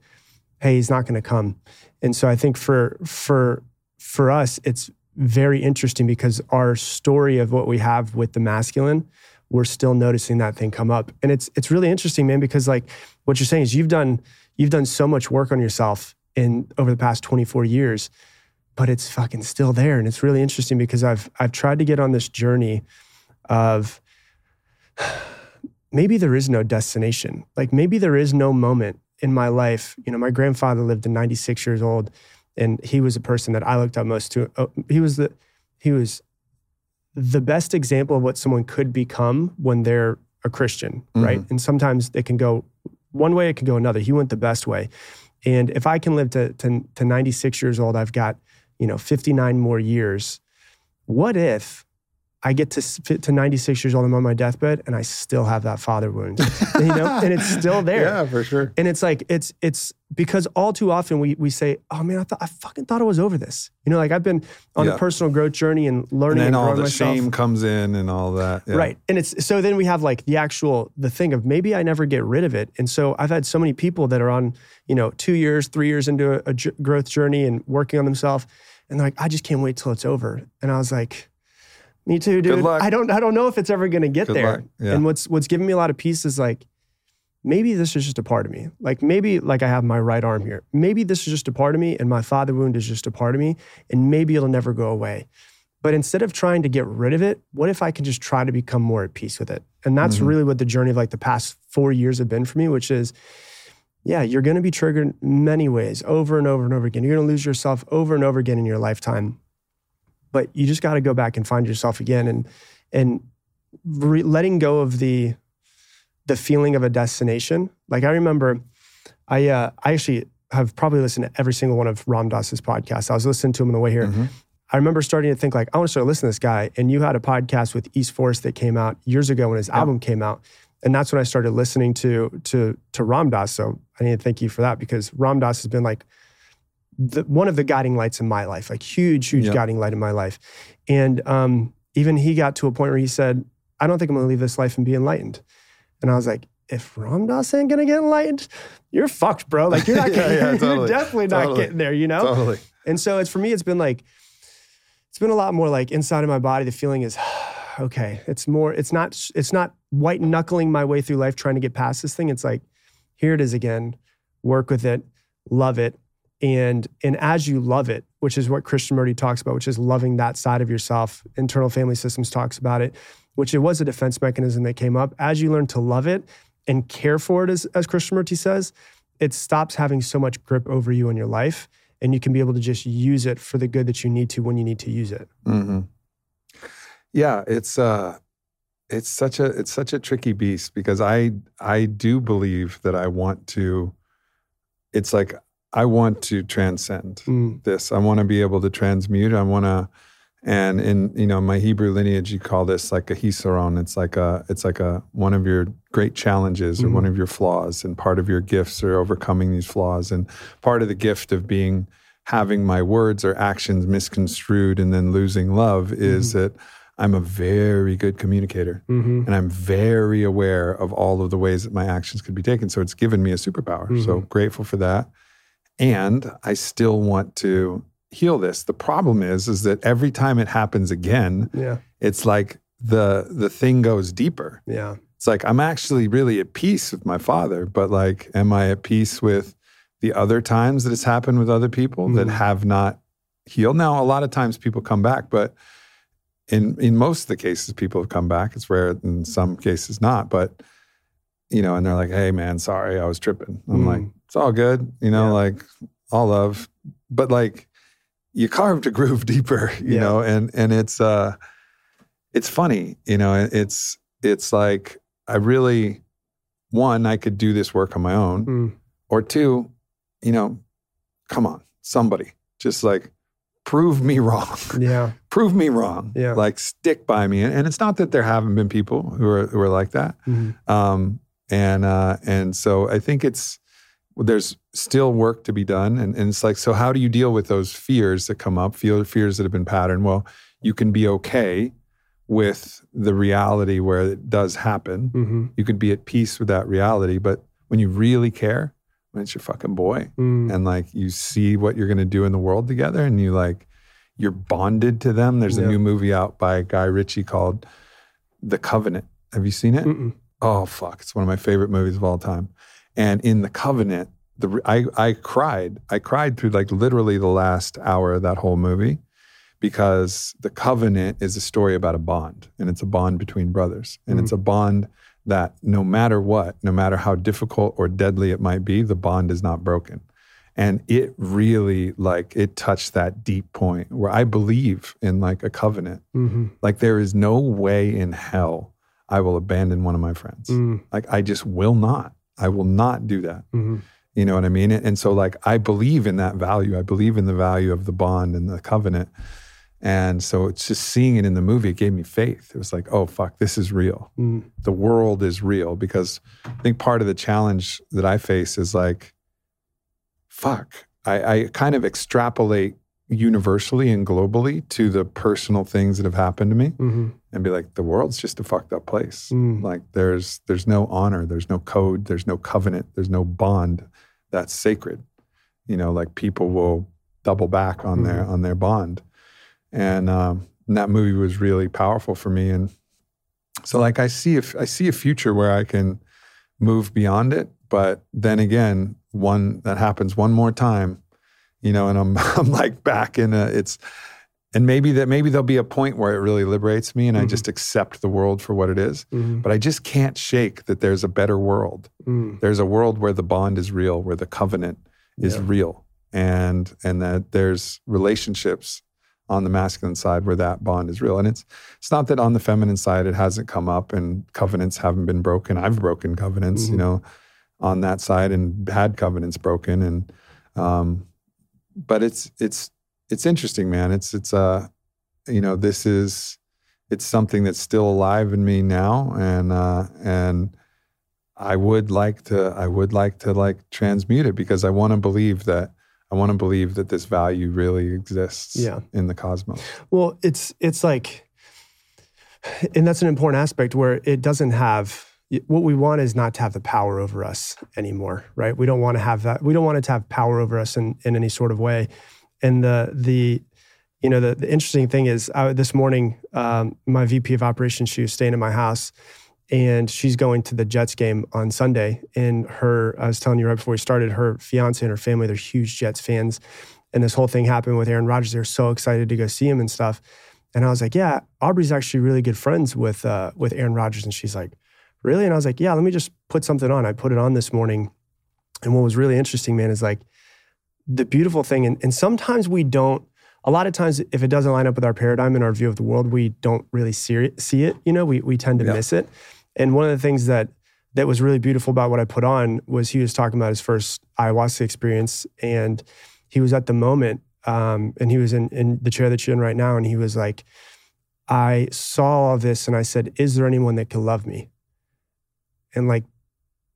hey, he's not gonna come. And so I think for for for us, it's very interesting because our story of what we have with the masculine, we're still noticing that thing come up. And it's it's really interesting, man, because like what you're saying is you've done you've done so much work on yourself in over the past 24 years, but it's fucking still there. And it's really interesting because I've I've tried to get on this journey of maybe there is no destination. Like maybe there is no moment in my life. You know, my grandfather lived to 96 years old, and he was a person that I looked up most to. Uh, he was the he was the best example of what someone could become when they're a Christian, mm-hmm. right? And sometimes it can go one way, it can go another. He went the best way. And if I can live to, to, to 96 years old, I've got, you know, 59 more years. What if I get to, to 96 years old, I'm on my deathbed, and I still have that father wound, you know, and it's still there. Yeah, for sure. And it's like it's it's because all too often we we say, "Oh man, I thought I fucking thought I was over this." You know, like I've been on Yeah. a personal growth journey and And learning and, then all the myself. shame comes in and all that. Yeah. Right. And it's so then we have like the actual the thing of maybe I never get rid of it. And so I've had so many people that are on, you know, 2 years, 3 years into a, a j- growth journey and working on themselves and they're like I just can't wait till it's over. And I was like me too, dude. luck. I don't I don't know if it's ever going to get Good there. Yeah. And what's what's giving me a lot of peace is like maybe this is just a part of me. Like maybe like I have my right arm here. Maybe this is just a part of me and my father wound is just a part of me and maybe it'll never go away. But instead of trying to get rid of it, what if I can just try to become more at peace with it? And that's Mm-hmm. really what the journey of like the past 4 years have been for me, which is yeah, you're going to be triggered many ways over and over and over again. You're going to lose yourself over and over again in your lifetime. But you just got to go back and find yourself again and and re- letting go of the the feeling of a destination. Like I remember, I uh, I actually have probably listened to every single one of Ram Dass's podcasts. I was listening to him on the way here. Mhm. I remember starting to think like, I want to start listening to this guy. And you had a podcast with East Forest that came out years ago when his album came out. And that's when I started listening to to to Ram Dass. So I need to thank you for that because Ram Dass has been like the, one of the guiding lights in my life, like huge, huge Yeah. guiding light in my life. And um, even he got to a point where he said, I don't think I'm going to leave this life and be enlightened. And I was like, if Ram Dass ain't going to get enlightened, you're fucked, bro. Like you're not Yeah, gonna, yeah, you're definitely not Totally. getting there, you know? Totally. And so it's for me, it's been like, it's been a lot more like inside of my body. The feeling is, okay, it's more, it's not, it's not white knuckling my way through life trying to get past this thing. It's like, here it is again, work with it, love it. And, and as you love it, which is what Christian Murdy talks about, which is loving that side of yourself, internal family systems talks about it, which it was a defense mechanism that came up. As you learn to love it and care for it, as, as Christian Murty says, it stops having so much grip over you in your life and you can be able to just use it for the good that you need to when you need to use it. hmm Yeah, it's uh, it's such a it's such a tricky beast because I I do believe that I want to. It's like I want to transcend Mm, this. I want to be able to transmute. I want to, and in you know my Hebrew lineage, you call this like a hisaron. It's like a it's like a one of your great challenges or one of your flaws, and part of your gifts are overcoming these flaws, and part of the gift of being having my words or actions misconstrued and then losing love is that I'm a very good communicator mhm. and I'm very aware of all of the ways that my actions could be taken. So it's given me a superpower. So grateful for that. And I still want to heal this. The problem is, is that every time it happens again, Yeah. it's like the the thing goes deeper. Yeah. It's like I'm actually really at peace with my father, but like, am I at peace with the other times that it's happened with other people that Mhm. have not healed? Now, a lot of times people come back, but in in most of the cases, people have come back. It's rare in some cases not, but you know, and they're like, "Hey, man, sorry, I was tripping." I'm Mm. like, "It's all good," you know, Yeah. like all love, but like you carved a groove deeper, you Yeah. know, and and it's uh, it's funny, you know, it's it's like I really one I could do this work on my own, Mm. or two, you know, come on, somebody just like prove me wrong Yeah. prove me wrong. Yeah. Like stick by me. And, and it's not that there haven't been people who are who are like that. Mhm. Um, and uh, and so I think it's there's still work to be done. And, and it's like, so how do you deal with those fears that come up, fear, fears that have been patterned? Well, you can be okay with the reality where it does happen. Mhm. You could be at peace with that reality. But when you really care, when it's your fucking boy, Mm. and like you see what you're going to do in the world together and you like you're bonded to them there's a new movie out by guy ritchie called the covenant have you seen it? Mm-mm. oh fuck it's one of my favorite movies of all time and in the covenant the I, I cried i cried through like literally the last hour of that whole movie because the covenant is a story about a bond and it's a bond between brothers and Mm. it's a bond that no matter what no matter how difficult or deadly it might be the bond is not broken and it really like it touched that deep point where i believe in like a covenant Mhm. like there is no way in hell i will abandon one of my friends Mm. like i just will not i will not do that Mhm. you know what I mean? And so, like, I believe in that value. I believe in the value of the bond and the covenant. And so, it's just seeing it in the movie, it gave me faith. It was like, oh, fuck, this is real. Mm. The world is real. Because I think part of the challenge that I face is like, fuck, I, I kind of extrapolate universally and globally to the personal things that have happened to me Mhm. and be like, the world's just a fucked up place. Mm. Like there's there's no honor, there's no code, there's no covenant, there's no bond that's sacred. You know, like people will double back on their Mhm. on their bond, and, um, and that movie was really powerful for me. And so, like, I see if I see a future where I can move beyond it, but then again, one that happens one more time, you know, and I'm I'm like back in a it's and maybe that maybe there'll be a point where it really liberates me and I Mhm. just accept the world for what it is. Mhm. But I just can't shake that there's a better world. Mm. There's a world where the bond is real, where the covenant is Yeah. real, and and that there's relationships on the masculine side where that bond is real. And it's it's not that on the feminine side it hasn't come up and covenants haven't been broken. I've broken covenants, you Mhm. know, on that side and had covenants broken and um but it's it's it's interesting, man. It's it's uh you know, this is it's something that's still alive in me now and uh and I would like to I would like to like transmute it because I want to believe that I want to believe that this value really exists Yeah. in the cosmos. Well, it's it's like, and that's an important aspect where it doesn't have what we want is not to have the power over us anymore, right? We don't want to have that. We don't want it to have power over us in in any sort of way. And the the you know the the interesting thing is I, this morning um, my VP of operations she was staying in my house. And she's going to the Jets game on Sunday. And her, I was telling you right before we started, her fiance and her family, they're huge Jets fans. And this whole thing happened with Aaron Rodgers. They're so excited to go see him and stuff. And I was like, yeah, Aubrey's actually really good friends with uh, with Aaron Rodgers. And she's like, really? And I was like, yeah, let me just put something on. I put it on this morning. And what was really interesting, man, is like the beautiful thing. And, and sometimes we don't, a lot of times, if it doesn't line up with our paradigm and our view of the world, we don't really see it. See it you know, we, we tend to Yeah. miss it. And one of the things that that was really beautiful about what I put on was he was talking about his first ayahuasca experience, and he was at the moment, um, and he was in in the chair that you're in right now, and he was like, I saw all this, and I said, "Is there anyone that can love me?" And like,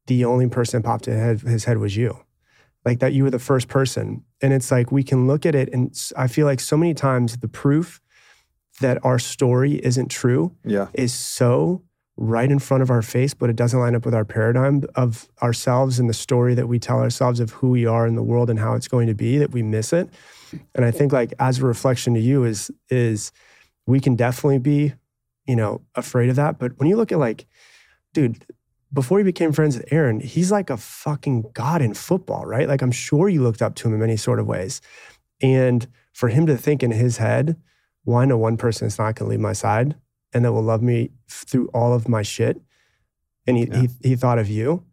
the only person that popped in his head, his head was you, like that you were the first person, and it's like we can look at it, and i feel like so many times the proof that our story isn't true Yeah. is so right in front of our face, but it doesn't line up with our paradigm of ourselves and the story that we tell ourselves of who we are in the world and how it's going to be that we miss it. And I think like as a reflection to you is is we can definitely be you know, afraid of that. But when you look at like, dude, before he became friends with Aaron, he's like a fucking god in football, right? Like I'm sure you looked up to him in many sort of ways. And for him to think in his head, well, I know one person is not going to leave my side and that will love me through all of my shit. And he, yeah. he, he thought of you,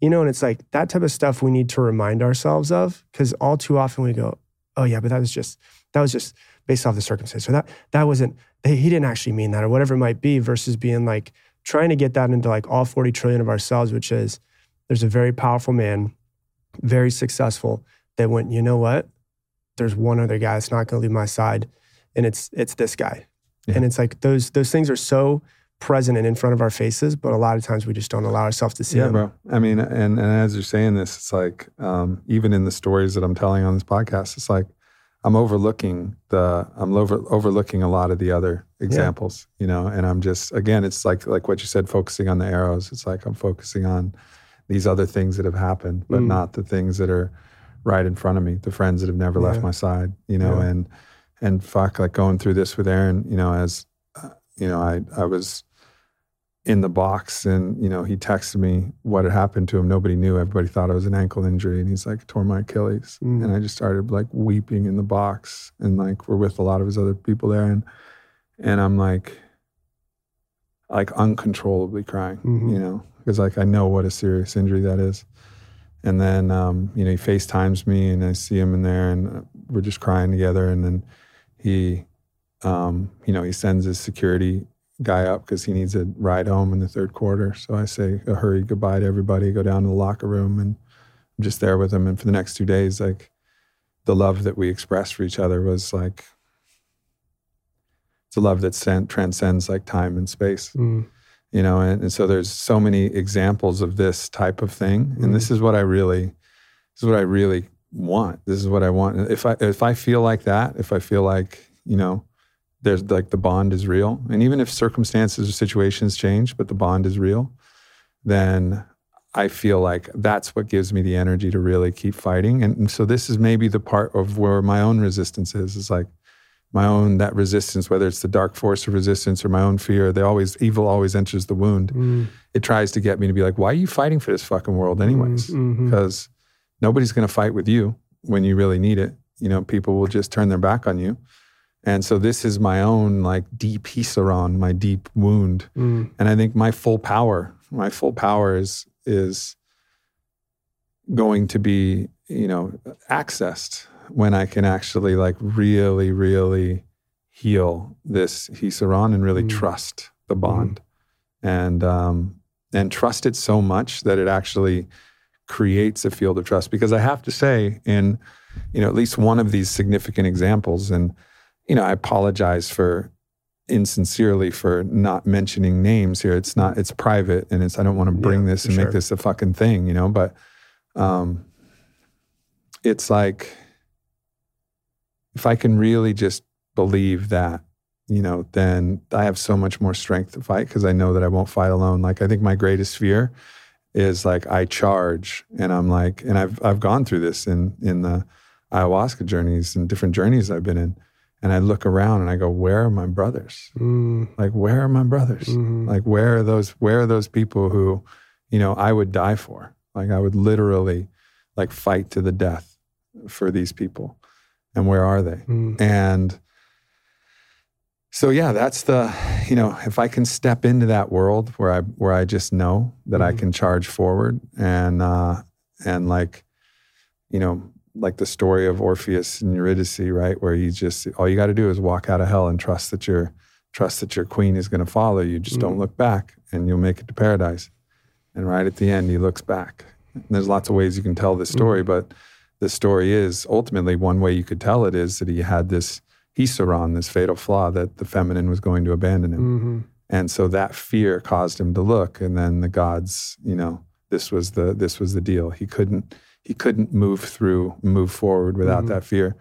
you know, and it's like that type of stuff we need to remind ourselves of because all too often we go, oh yeah, but that was just, that was just based off the circumstance So that, that wasn't, he didn't actually mean that or whatever it might be versus being like trying to get that into like all 40 trillion of ourselves, which is there's a very powerful man, very successful that went, you know what? There's one other guy that's not going to leave my side and it's it's this guy. Yeah. And it's like those those things are so present and in front of our faces, but a lot of times we just don't allow ourselves to see yeah, them. bro. I mean, and and as you're saying this, it's like um, even in the stories that I'm telling on this podcast, it's like I'm overlooking the I'm over, overlooking a lot of the other examples, yeah. you know, and I'm just again, it's like like what you said, focusing on the arrows. It's like I'm focusing on these other things that have happened, but mm. not the things that are right in front of me, the friends that have never yeah. left my side, you know, and and fuck, like going through this with Aaron, you know, as uh, you know, I I was in the box and you know he texted me what had happened to him. Nobody knew. Everybody thought it was an ankle injury. And he's like tore my achilles. Mm. and i just started like weeping in the box and like we're with a lot of his other people there. And and i'm like like uncontrollably crying mm-hmm. you know because like i know what a serious injury that is. And then um, you know he facetimes me and i see him in there and we're just crying together. And then he um, you know he sends his security guy up because he needs a ride home in the third quarter so i say a hurry goodbye to everybody go down to the locker room and i'm just there with him and for the next two days like the love that we expressed for each other was like it's a love that transcends like time and space mm. you know and, and, so there's so many examples of this type of thing mm. and this is what i really this is what i really want. This is what I want. If I if I feel like that, if I feel like you know, there's like the bond is real, and even if circumstances or situations change, but the bond is real, then I feel like that's what gives me the energy to really keep fighting. And, and so this is maybe the part of where my own resistance is. Is like my own that resistance, whether it's the dark force of resistance or my own fear. They always evil always enters the wound. Mm. It tries to get me to be like, why are you fighting for this fucking world anyways? Mm-hmm. Because nobody's going to fight with you when you really need it. You know, people will just turn their back on you. And so this is my own like deep hisaron, my deep wound. Mm. And I think my full power, my full power is is going to be, you know, accessed when I can actually like really, really heal this hisaron and really mm. trust the bond. Mm. And um and trust it so much that it actually creates a field of trust because I have to say in you know at least one of these significant examples and you know I apologize for insincerely for not mentioning names here it's not it's private and it's I don't want to bring yeah, this and sure. make this a fucking thing you know but um it's like if I can really just believe that you know then I have so much more strength to fight because I know that I won't fight alone like I think my greatest fear is like I charge and I'm like, and I've I've gone through this in in the ayahuasca journeys and different journeys I've been in. And I look around and I go, where are my brothers? Mm. Like, where are my brothers? Mm-hmm. Like, where are those, where are those people who, you know, I would die for? Like, I would literally like fight to the death for these people. And where are they? Mm. And so yeah, that's the you know if I can step into that world where I where I just know that mm-hmm. I can charge forward and uh, and like you know like the story of Orpheus and Eurydice, right, where you just all you got to do is walk out of hell and trust that your trust that your queen is going to follow you. Just mm-hmm. don't look back, and you'll make it to paradise. And right at the end, he looks back. And there's lots of ways you can tell this story, mm-hmm. but the story is ultimately one way you could tell it is that he had this Hisaron, this fatal flaw that the feminine was going to abandon him. Mm-hmm. And so that fear caused him to look. And then the gods, you know, this was the this was the deal. He couldn't he couldn't move through, move forward without mm-hmm. that fear.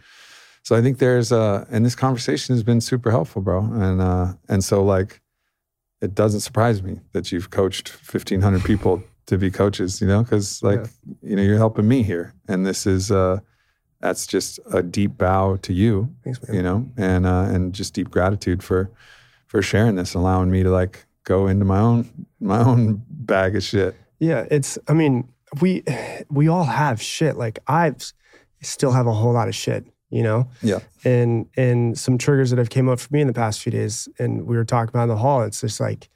So I think there's uh and this conversation has been super helpful, bro. And uh and so like it doesn't surprise me that you've coached 1500 people to be coaches, you know, cuz like yeah. you know, you're helping me here. And this is uh that's just a deep bow to you, Thanks, you know, and uh, and just deep gratitude for for sharing this, allowing me to like go into my own my own bag of shit. Yeah, it's. I mean, we we all have shit. Like I've still have a whole lot of shit. You know. Yeah. And and some triggers that have came up for me in the past few days, and we were talking about in the hall. It's just like,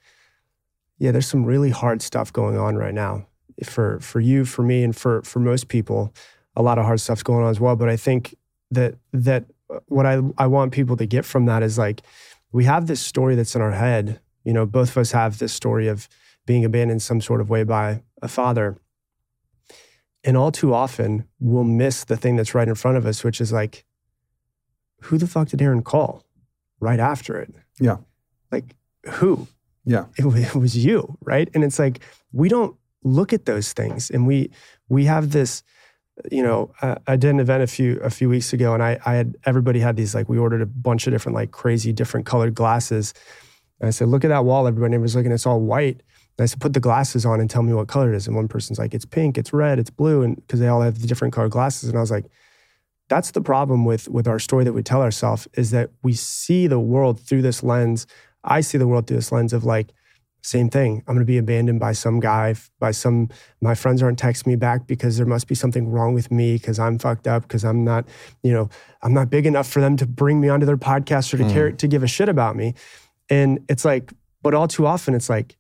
yeah, there's some really hard stuff going on right now for for you, for me, and for for most people. A lot of hard stuff's going on as well. But I think that that uh, what I I want people to get from that is like we have this story that's in our head. You know, both of us have this story of being abandoned some sort of way by a father. And all too often, we'll miss the thing that's right in front of us, which is like, who the fuck did Aaron call right after it? Yeah. Like, who? Yeah. It, it was you, right? And it's like, we don't look at those things. And we, we have this, you know, uh, I did an event a few a few weeks ago, and I I had everybody had these like we ordered a bunch of different like crazy different colored glasses. And I said, look at that wall. Everybody was looking. It's all white. And I said, put the glasses on and tell me what color it is. And one person's like, it's pink, it's red, it's blue, and because they all have the different colored glasses. And I was like, that's the problem with with our story that we tell ourselves is that we see the world through this lens. I see the world through this lens of like, same thing. I'm going to be abandoned by some guy, by some, my friends aren't texting me back because there must be something wrong with me because I'm fucked up, because I'm not, you know, I'm not big enough for them to bring me onto their podcast or to mm. care, to give a shit about me. And it's like, but all too often it's like,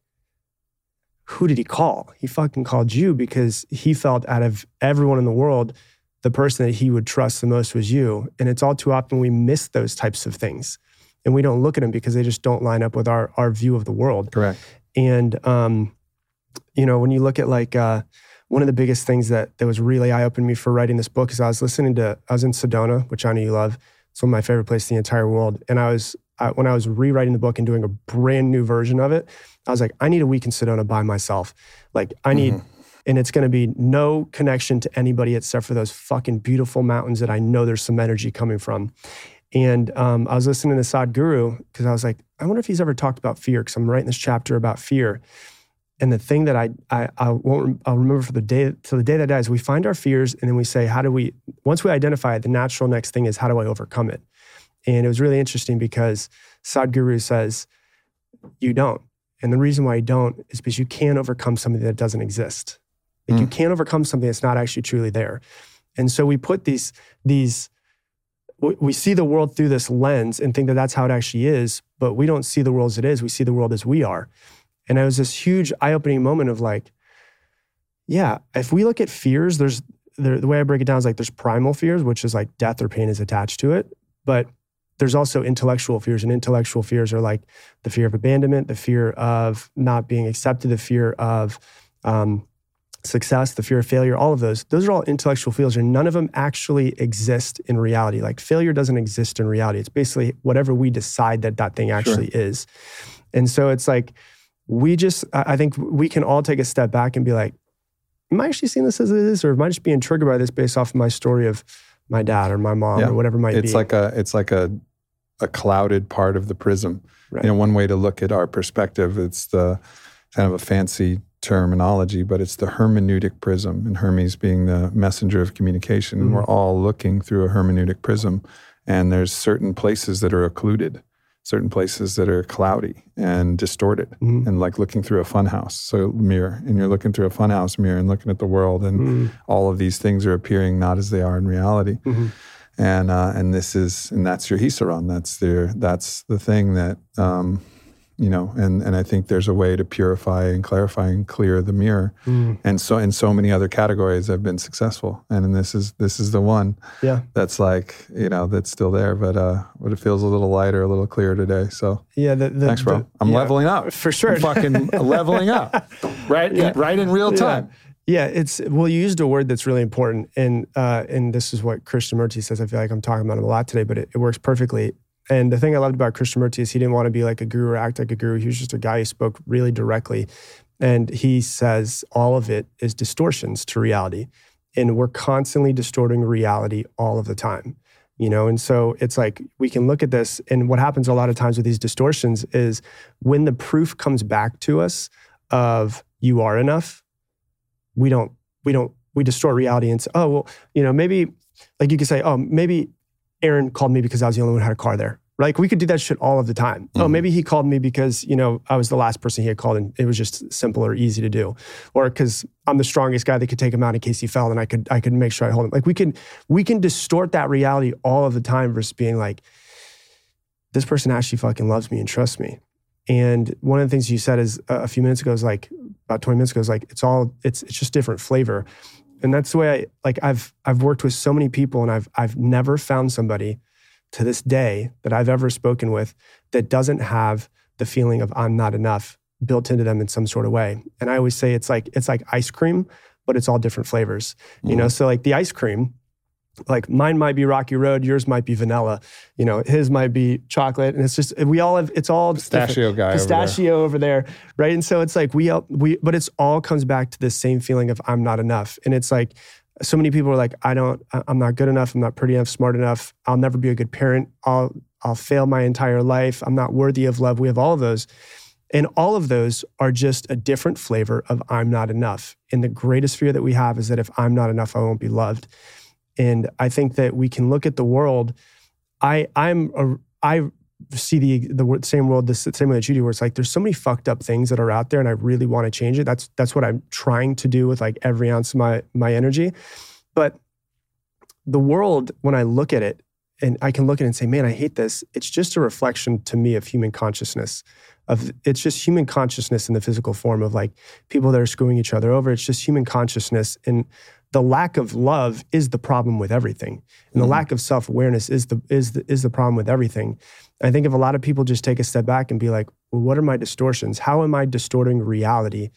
who did he call? He fucking called you because he felt out of everyone in the world, the person that he would trust the most was you. And it's all too often we miss those types of things and we don't look at them because they just don't line up with our our view of the world. Correct. And um, you know, when you look at like uh, one of the biggest things that that was really eye opening me for writing this book is I was listening to I was in Sedona, which I know you love. It's one of my favorite places in the entire world. And I was I, when I was rewriting the book and doing a brand new version of it, I was like, I need a week in Sedona by myself. Like I need. Mm-hmm and it's going to be no connection to anybody except for those fucking beautiful mountains that I know there's some energy coming from. And um, I was listening to Sadhguru because I was like, I wonder if he's ever talked about fear because I'm writing this chapter about fear. And the thing that I, I, I won't, I'll remember for the day, to the day that dies, we find our fears and then we say, how do we, once we identify it, the natural next thing is, how do I overcome it? And it was really interesting because Sadhguru says, you don't. And the reason why you don't is because you can't overcome something that doesn't exist. Like mm. you can't overcome something that's not actually truly there. And so we put these, these, we see the world through this lens and think that that's how it actually is, but we don't see the world as it is. We see the world as we are. And it was this huge eye opening moment of like, yeah, if we look at fears, there's the, the way I break it down is like there's primal fears, which is like death or pain is attached to it. But there's also intellectual fears, and intellectual fears are like the fear of abandonment, the fear of not being accepted, the fear of um, success, the fear of failure, all of those, those are all intellectual fears, and none of them actually exist in reality. Like failure doesn't exist in reality. It's basically whatever we decide that that thing actually sure. is. And so it's like, we just, I think we can all take a step back and be like, am I actually seeing this as it is, or am I just being triggered by this based off of my story of my dad or my mom yeah. or whatever might it's be? It's like a, it's like a, a clouded part of the prism. Right. You know, one way to look at our perspective, it's the kind of a fancy terminology, but it's the hermeneutic prism, and Hermes being the messenger of communication. Mm-hmm. we're all looking through a hermeneutic prism, and there's certain places that are occluded, certain places that are cloudy and distorted, mm-hmm. and like looking through a funhouse. So mirror, and you're looking through a funhouse mirror and looking at the world, and mm-hmm. all of these things are appearing not as they are in reality. And uh, and this is and that's your hisaron. That's their that's the thing that um, you know and and i think there's a way to purify and clarify and clear the mirror. Mm. and so in so many other categories i've been successful. And this is this is the one yeah. that's like you know that's still there but uh but it feels a little lighter a little clearer today. So yeah the, the, thanks bro. the, i'm yeah, leveling up. For sure. I'm fucking leveling up. Right yeah. right in real time. yeah. Yeah, it's well. You used a word that's really important, and uh, and this is what Krishnamurti says. I feel like I'm talking about him a lot today, but it, it works perfectly. And the thing I loved about Krishnamurti is he didn't want to be like a guru or act like a guru. He was just a guy who spoke really directly. And he says all of it is distortions to reality. And we're constantly distorting reality all of the time. You know, and so it's like we can look at this, and what happens a lot of times with these distortions is when the proof comes back to us of you are enough, we don't, we don't, we distort reality and say, oh, well, you know, maybe like you could say, oh, maybe Aaron called me because I was the only one who had a car there. Like we could do that shit all of the time. Oh, Mhm. maybe he called me because, you know, I was the last person he had called and it was just simple or easy to do. Or because I'm the strongest guy that could take him out in case he fell and I could I could make sure I hold him. Like we can we can distort that reality all of the time versus being like, this person actually fucking loves me and trusts me. And one of the things you said is uh, a few minutes ago is like about 20 minutes ago is like it's all it's it's just different flavor. And that's the way I like I've I've worked with so many people and I've I've never found somebody to this day that I've ever spoken with that doesn't have the feeling of I'm not enough built into them in some sort of way. And I always say it's like it's like ice cream, but it's all different flavors. You know, mm-hmm. so like the ice cream, like mine might be Rocky Road, yours might be vanilla, you know, his might be chocolate, and it's just we all have it's all different Pistachio guy. over there. pistachio over there. right? And so it's like we all- we, but it's all comes back to this same feeling of I'm not enough, and it's like so many people are like I don't, I'm not good enough, I'm not pretty enough, smart enough, I'll never be a good parent, I'll I'll fail my entire life, I'm not worthy of love. We have all of those. And all of those are just a different flavor of I'm not enough. And the greatest fear that we have is that if I'm not enough, I won't be loved. And I think that we can look at the world. I I'm a, I see the the same world the same way that you do, where it's like there's so many fucked up things that are out there, and I really want to change it. That's that's what I'm trying to do with like every ounce of my my energy. But the world, when I look at it, and I can look at it and say, man, I hate this. It's just a reflection to me of human consciousness. Of it's just human consciousness in the physical form of like people that are screwing each other over. It's just human consciousness, and the lack of love is the problem with everything, and the Mhm. lack of self awareness is the is the is the problem with everything. I think if a lot of people just take a step back and be like, well, what are my distortions? How am I distorting reality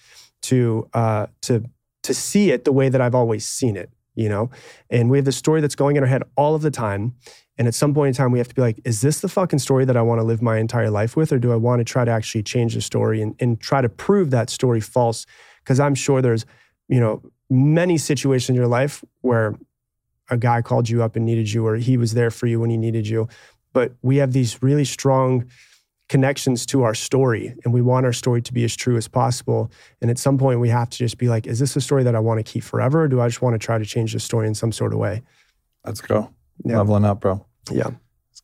to uh, to to see it the way that I've always seen it? You know, and we have the story that's going in our head all of the time. And at some point in time, we have to be like, is this the fucking story that I want to live my entire life with? Or do I want to try to actually change the story and, and try to prove that story false? Because I'm sure there's, you know, many situations in your life where a guy called you up and needed you, or he was there for you when he needed you. But we have these really strong connections to our story, and we want our story to be as true as possible. And at some point, we have to just be like, is this a story that I want to keep forever? Or do I just want to try to change the story in some sort of way? Let's go. Yeah. Leveling up, bro. Yeah.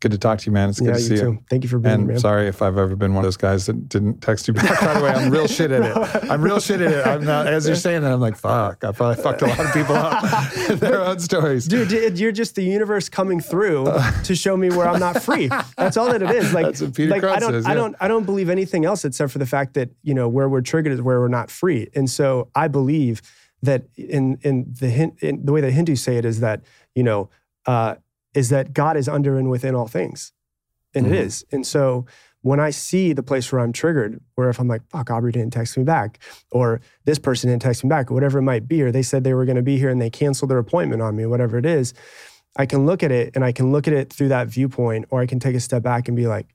Good to talk to you, man. It's good yeah, to you see too. you. Thank you for being And here, man. sorry if I've ever been one of those guys that didn't text you back right away. I'm real shit at it. I'm real shit at it. I'm not, as you're saying that, I'm like, fuck. I probably fucked a lot of people up in their own stories. Dude, you're just the universe coming through to show me where I'm not free. That's all that it is. Like, That's what Peter like I don't, says, I don't, I don't believe anything else except for the fact that you know where we're triggered is where we're not free. And so I believe that in in the in the way that Hindus say it is that you know uh, is that God is under and within all things, and Mhm. it is. And so when I see the place where I'm triggered, where if I'm like, fuck, Aubrey didn't text me back, or this person didn't text me back, or whatever it might be, or they said they were going to be here and they canceled their appointment on me, whatever it is, I can look at it and I can look at it through that viewpoint, or I can take a step back and be like,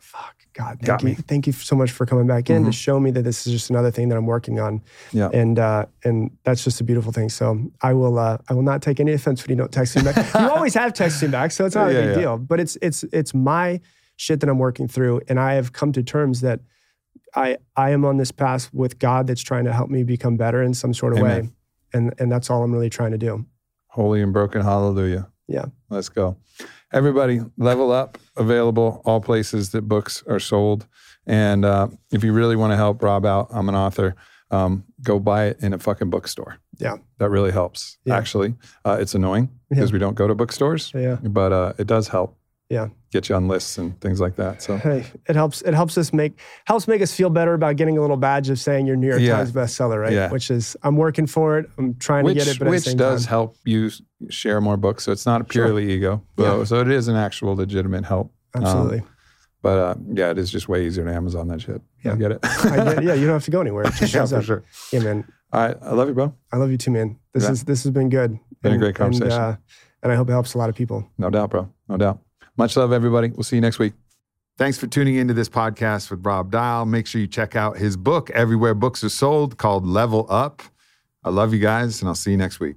fuck, God, thank Got you. me. Thank you so much for coming back in to Mhm. show me that this is just another thing that I'm working on. Yeah. And uh, and that's just a beautiful thing. So I will uh, I will not take any offense when you don't text me back. you always have texted me back, so it's not Yeah, a big yeah. deal. But it's it's it's my shit that I'm working through, and I have come to terms that I I am on this path with God that's trying to help me become better in some sort of way, and and that's all I'm really trying to do. Holy and broken hallelujah. Yeah. Let's go. Everybody, level up, available all places that books are sold. And uh, if you really want to help Rob out, I'm an author. Um, go buy it in a fucking bookstore. Yeah. That really helps, Yeah. actually. Uh, it's annoying because we don't go to bookstores, yeah. but uh, it does help. Yeah. Get you on lists and things like that. So, Hey, it helps. It helps us make helps make us feel better about getting a little badge of saying you're New York Yeah. Times bestseller, right? Yeah. Which is I'm working for it. I'm trying which, to get it, but which does time, help you share more books. So it's not purely ego. So, Yeah. so it is an actual legitimate help. absolutely. But uh, yeah, it is just way easier to Amazon that shit. I Yeah. get it. I get it. yeah, you don't have to go anywhere. It just yeah, shows for up. sure. Yeah, man. All right. I love you, bro. I love you too, man. This Yeah. is this has been good. Been a great conversation. And, uh, and I hope it helps a lot of people. No doubt, bro. No doubt. Much love, everybody. We'll see you next week. Thanks for tuning into this podcast with Rob Dial. Make sure you check out his book everywhere books are sold called Level Up. I love you guys, and I'll see you next week.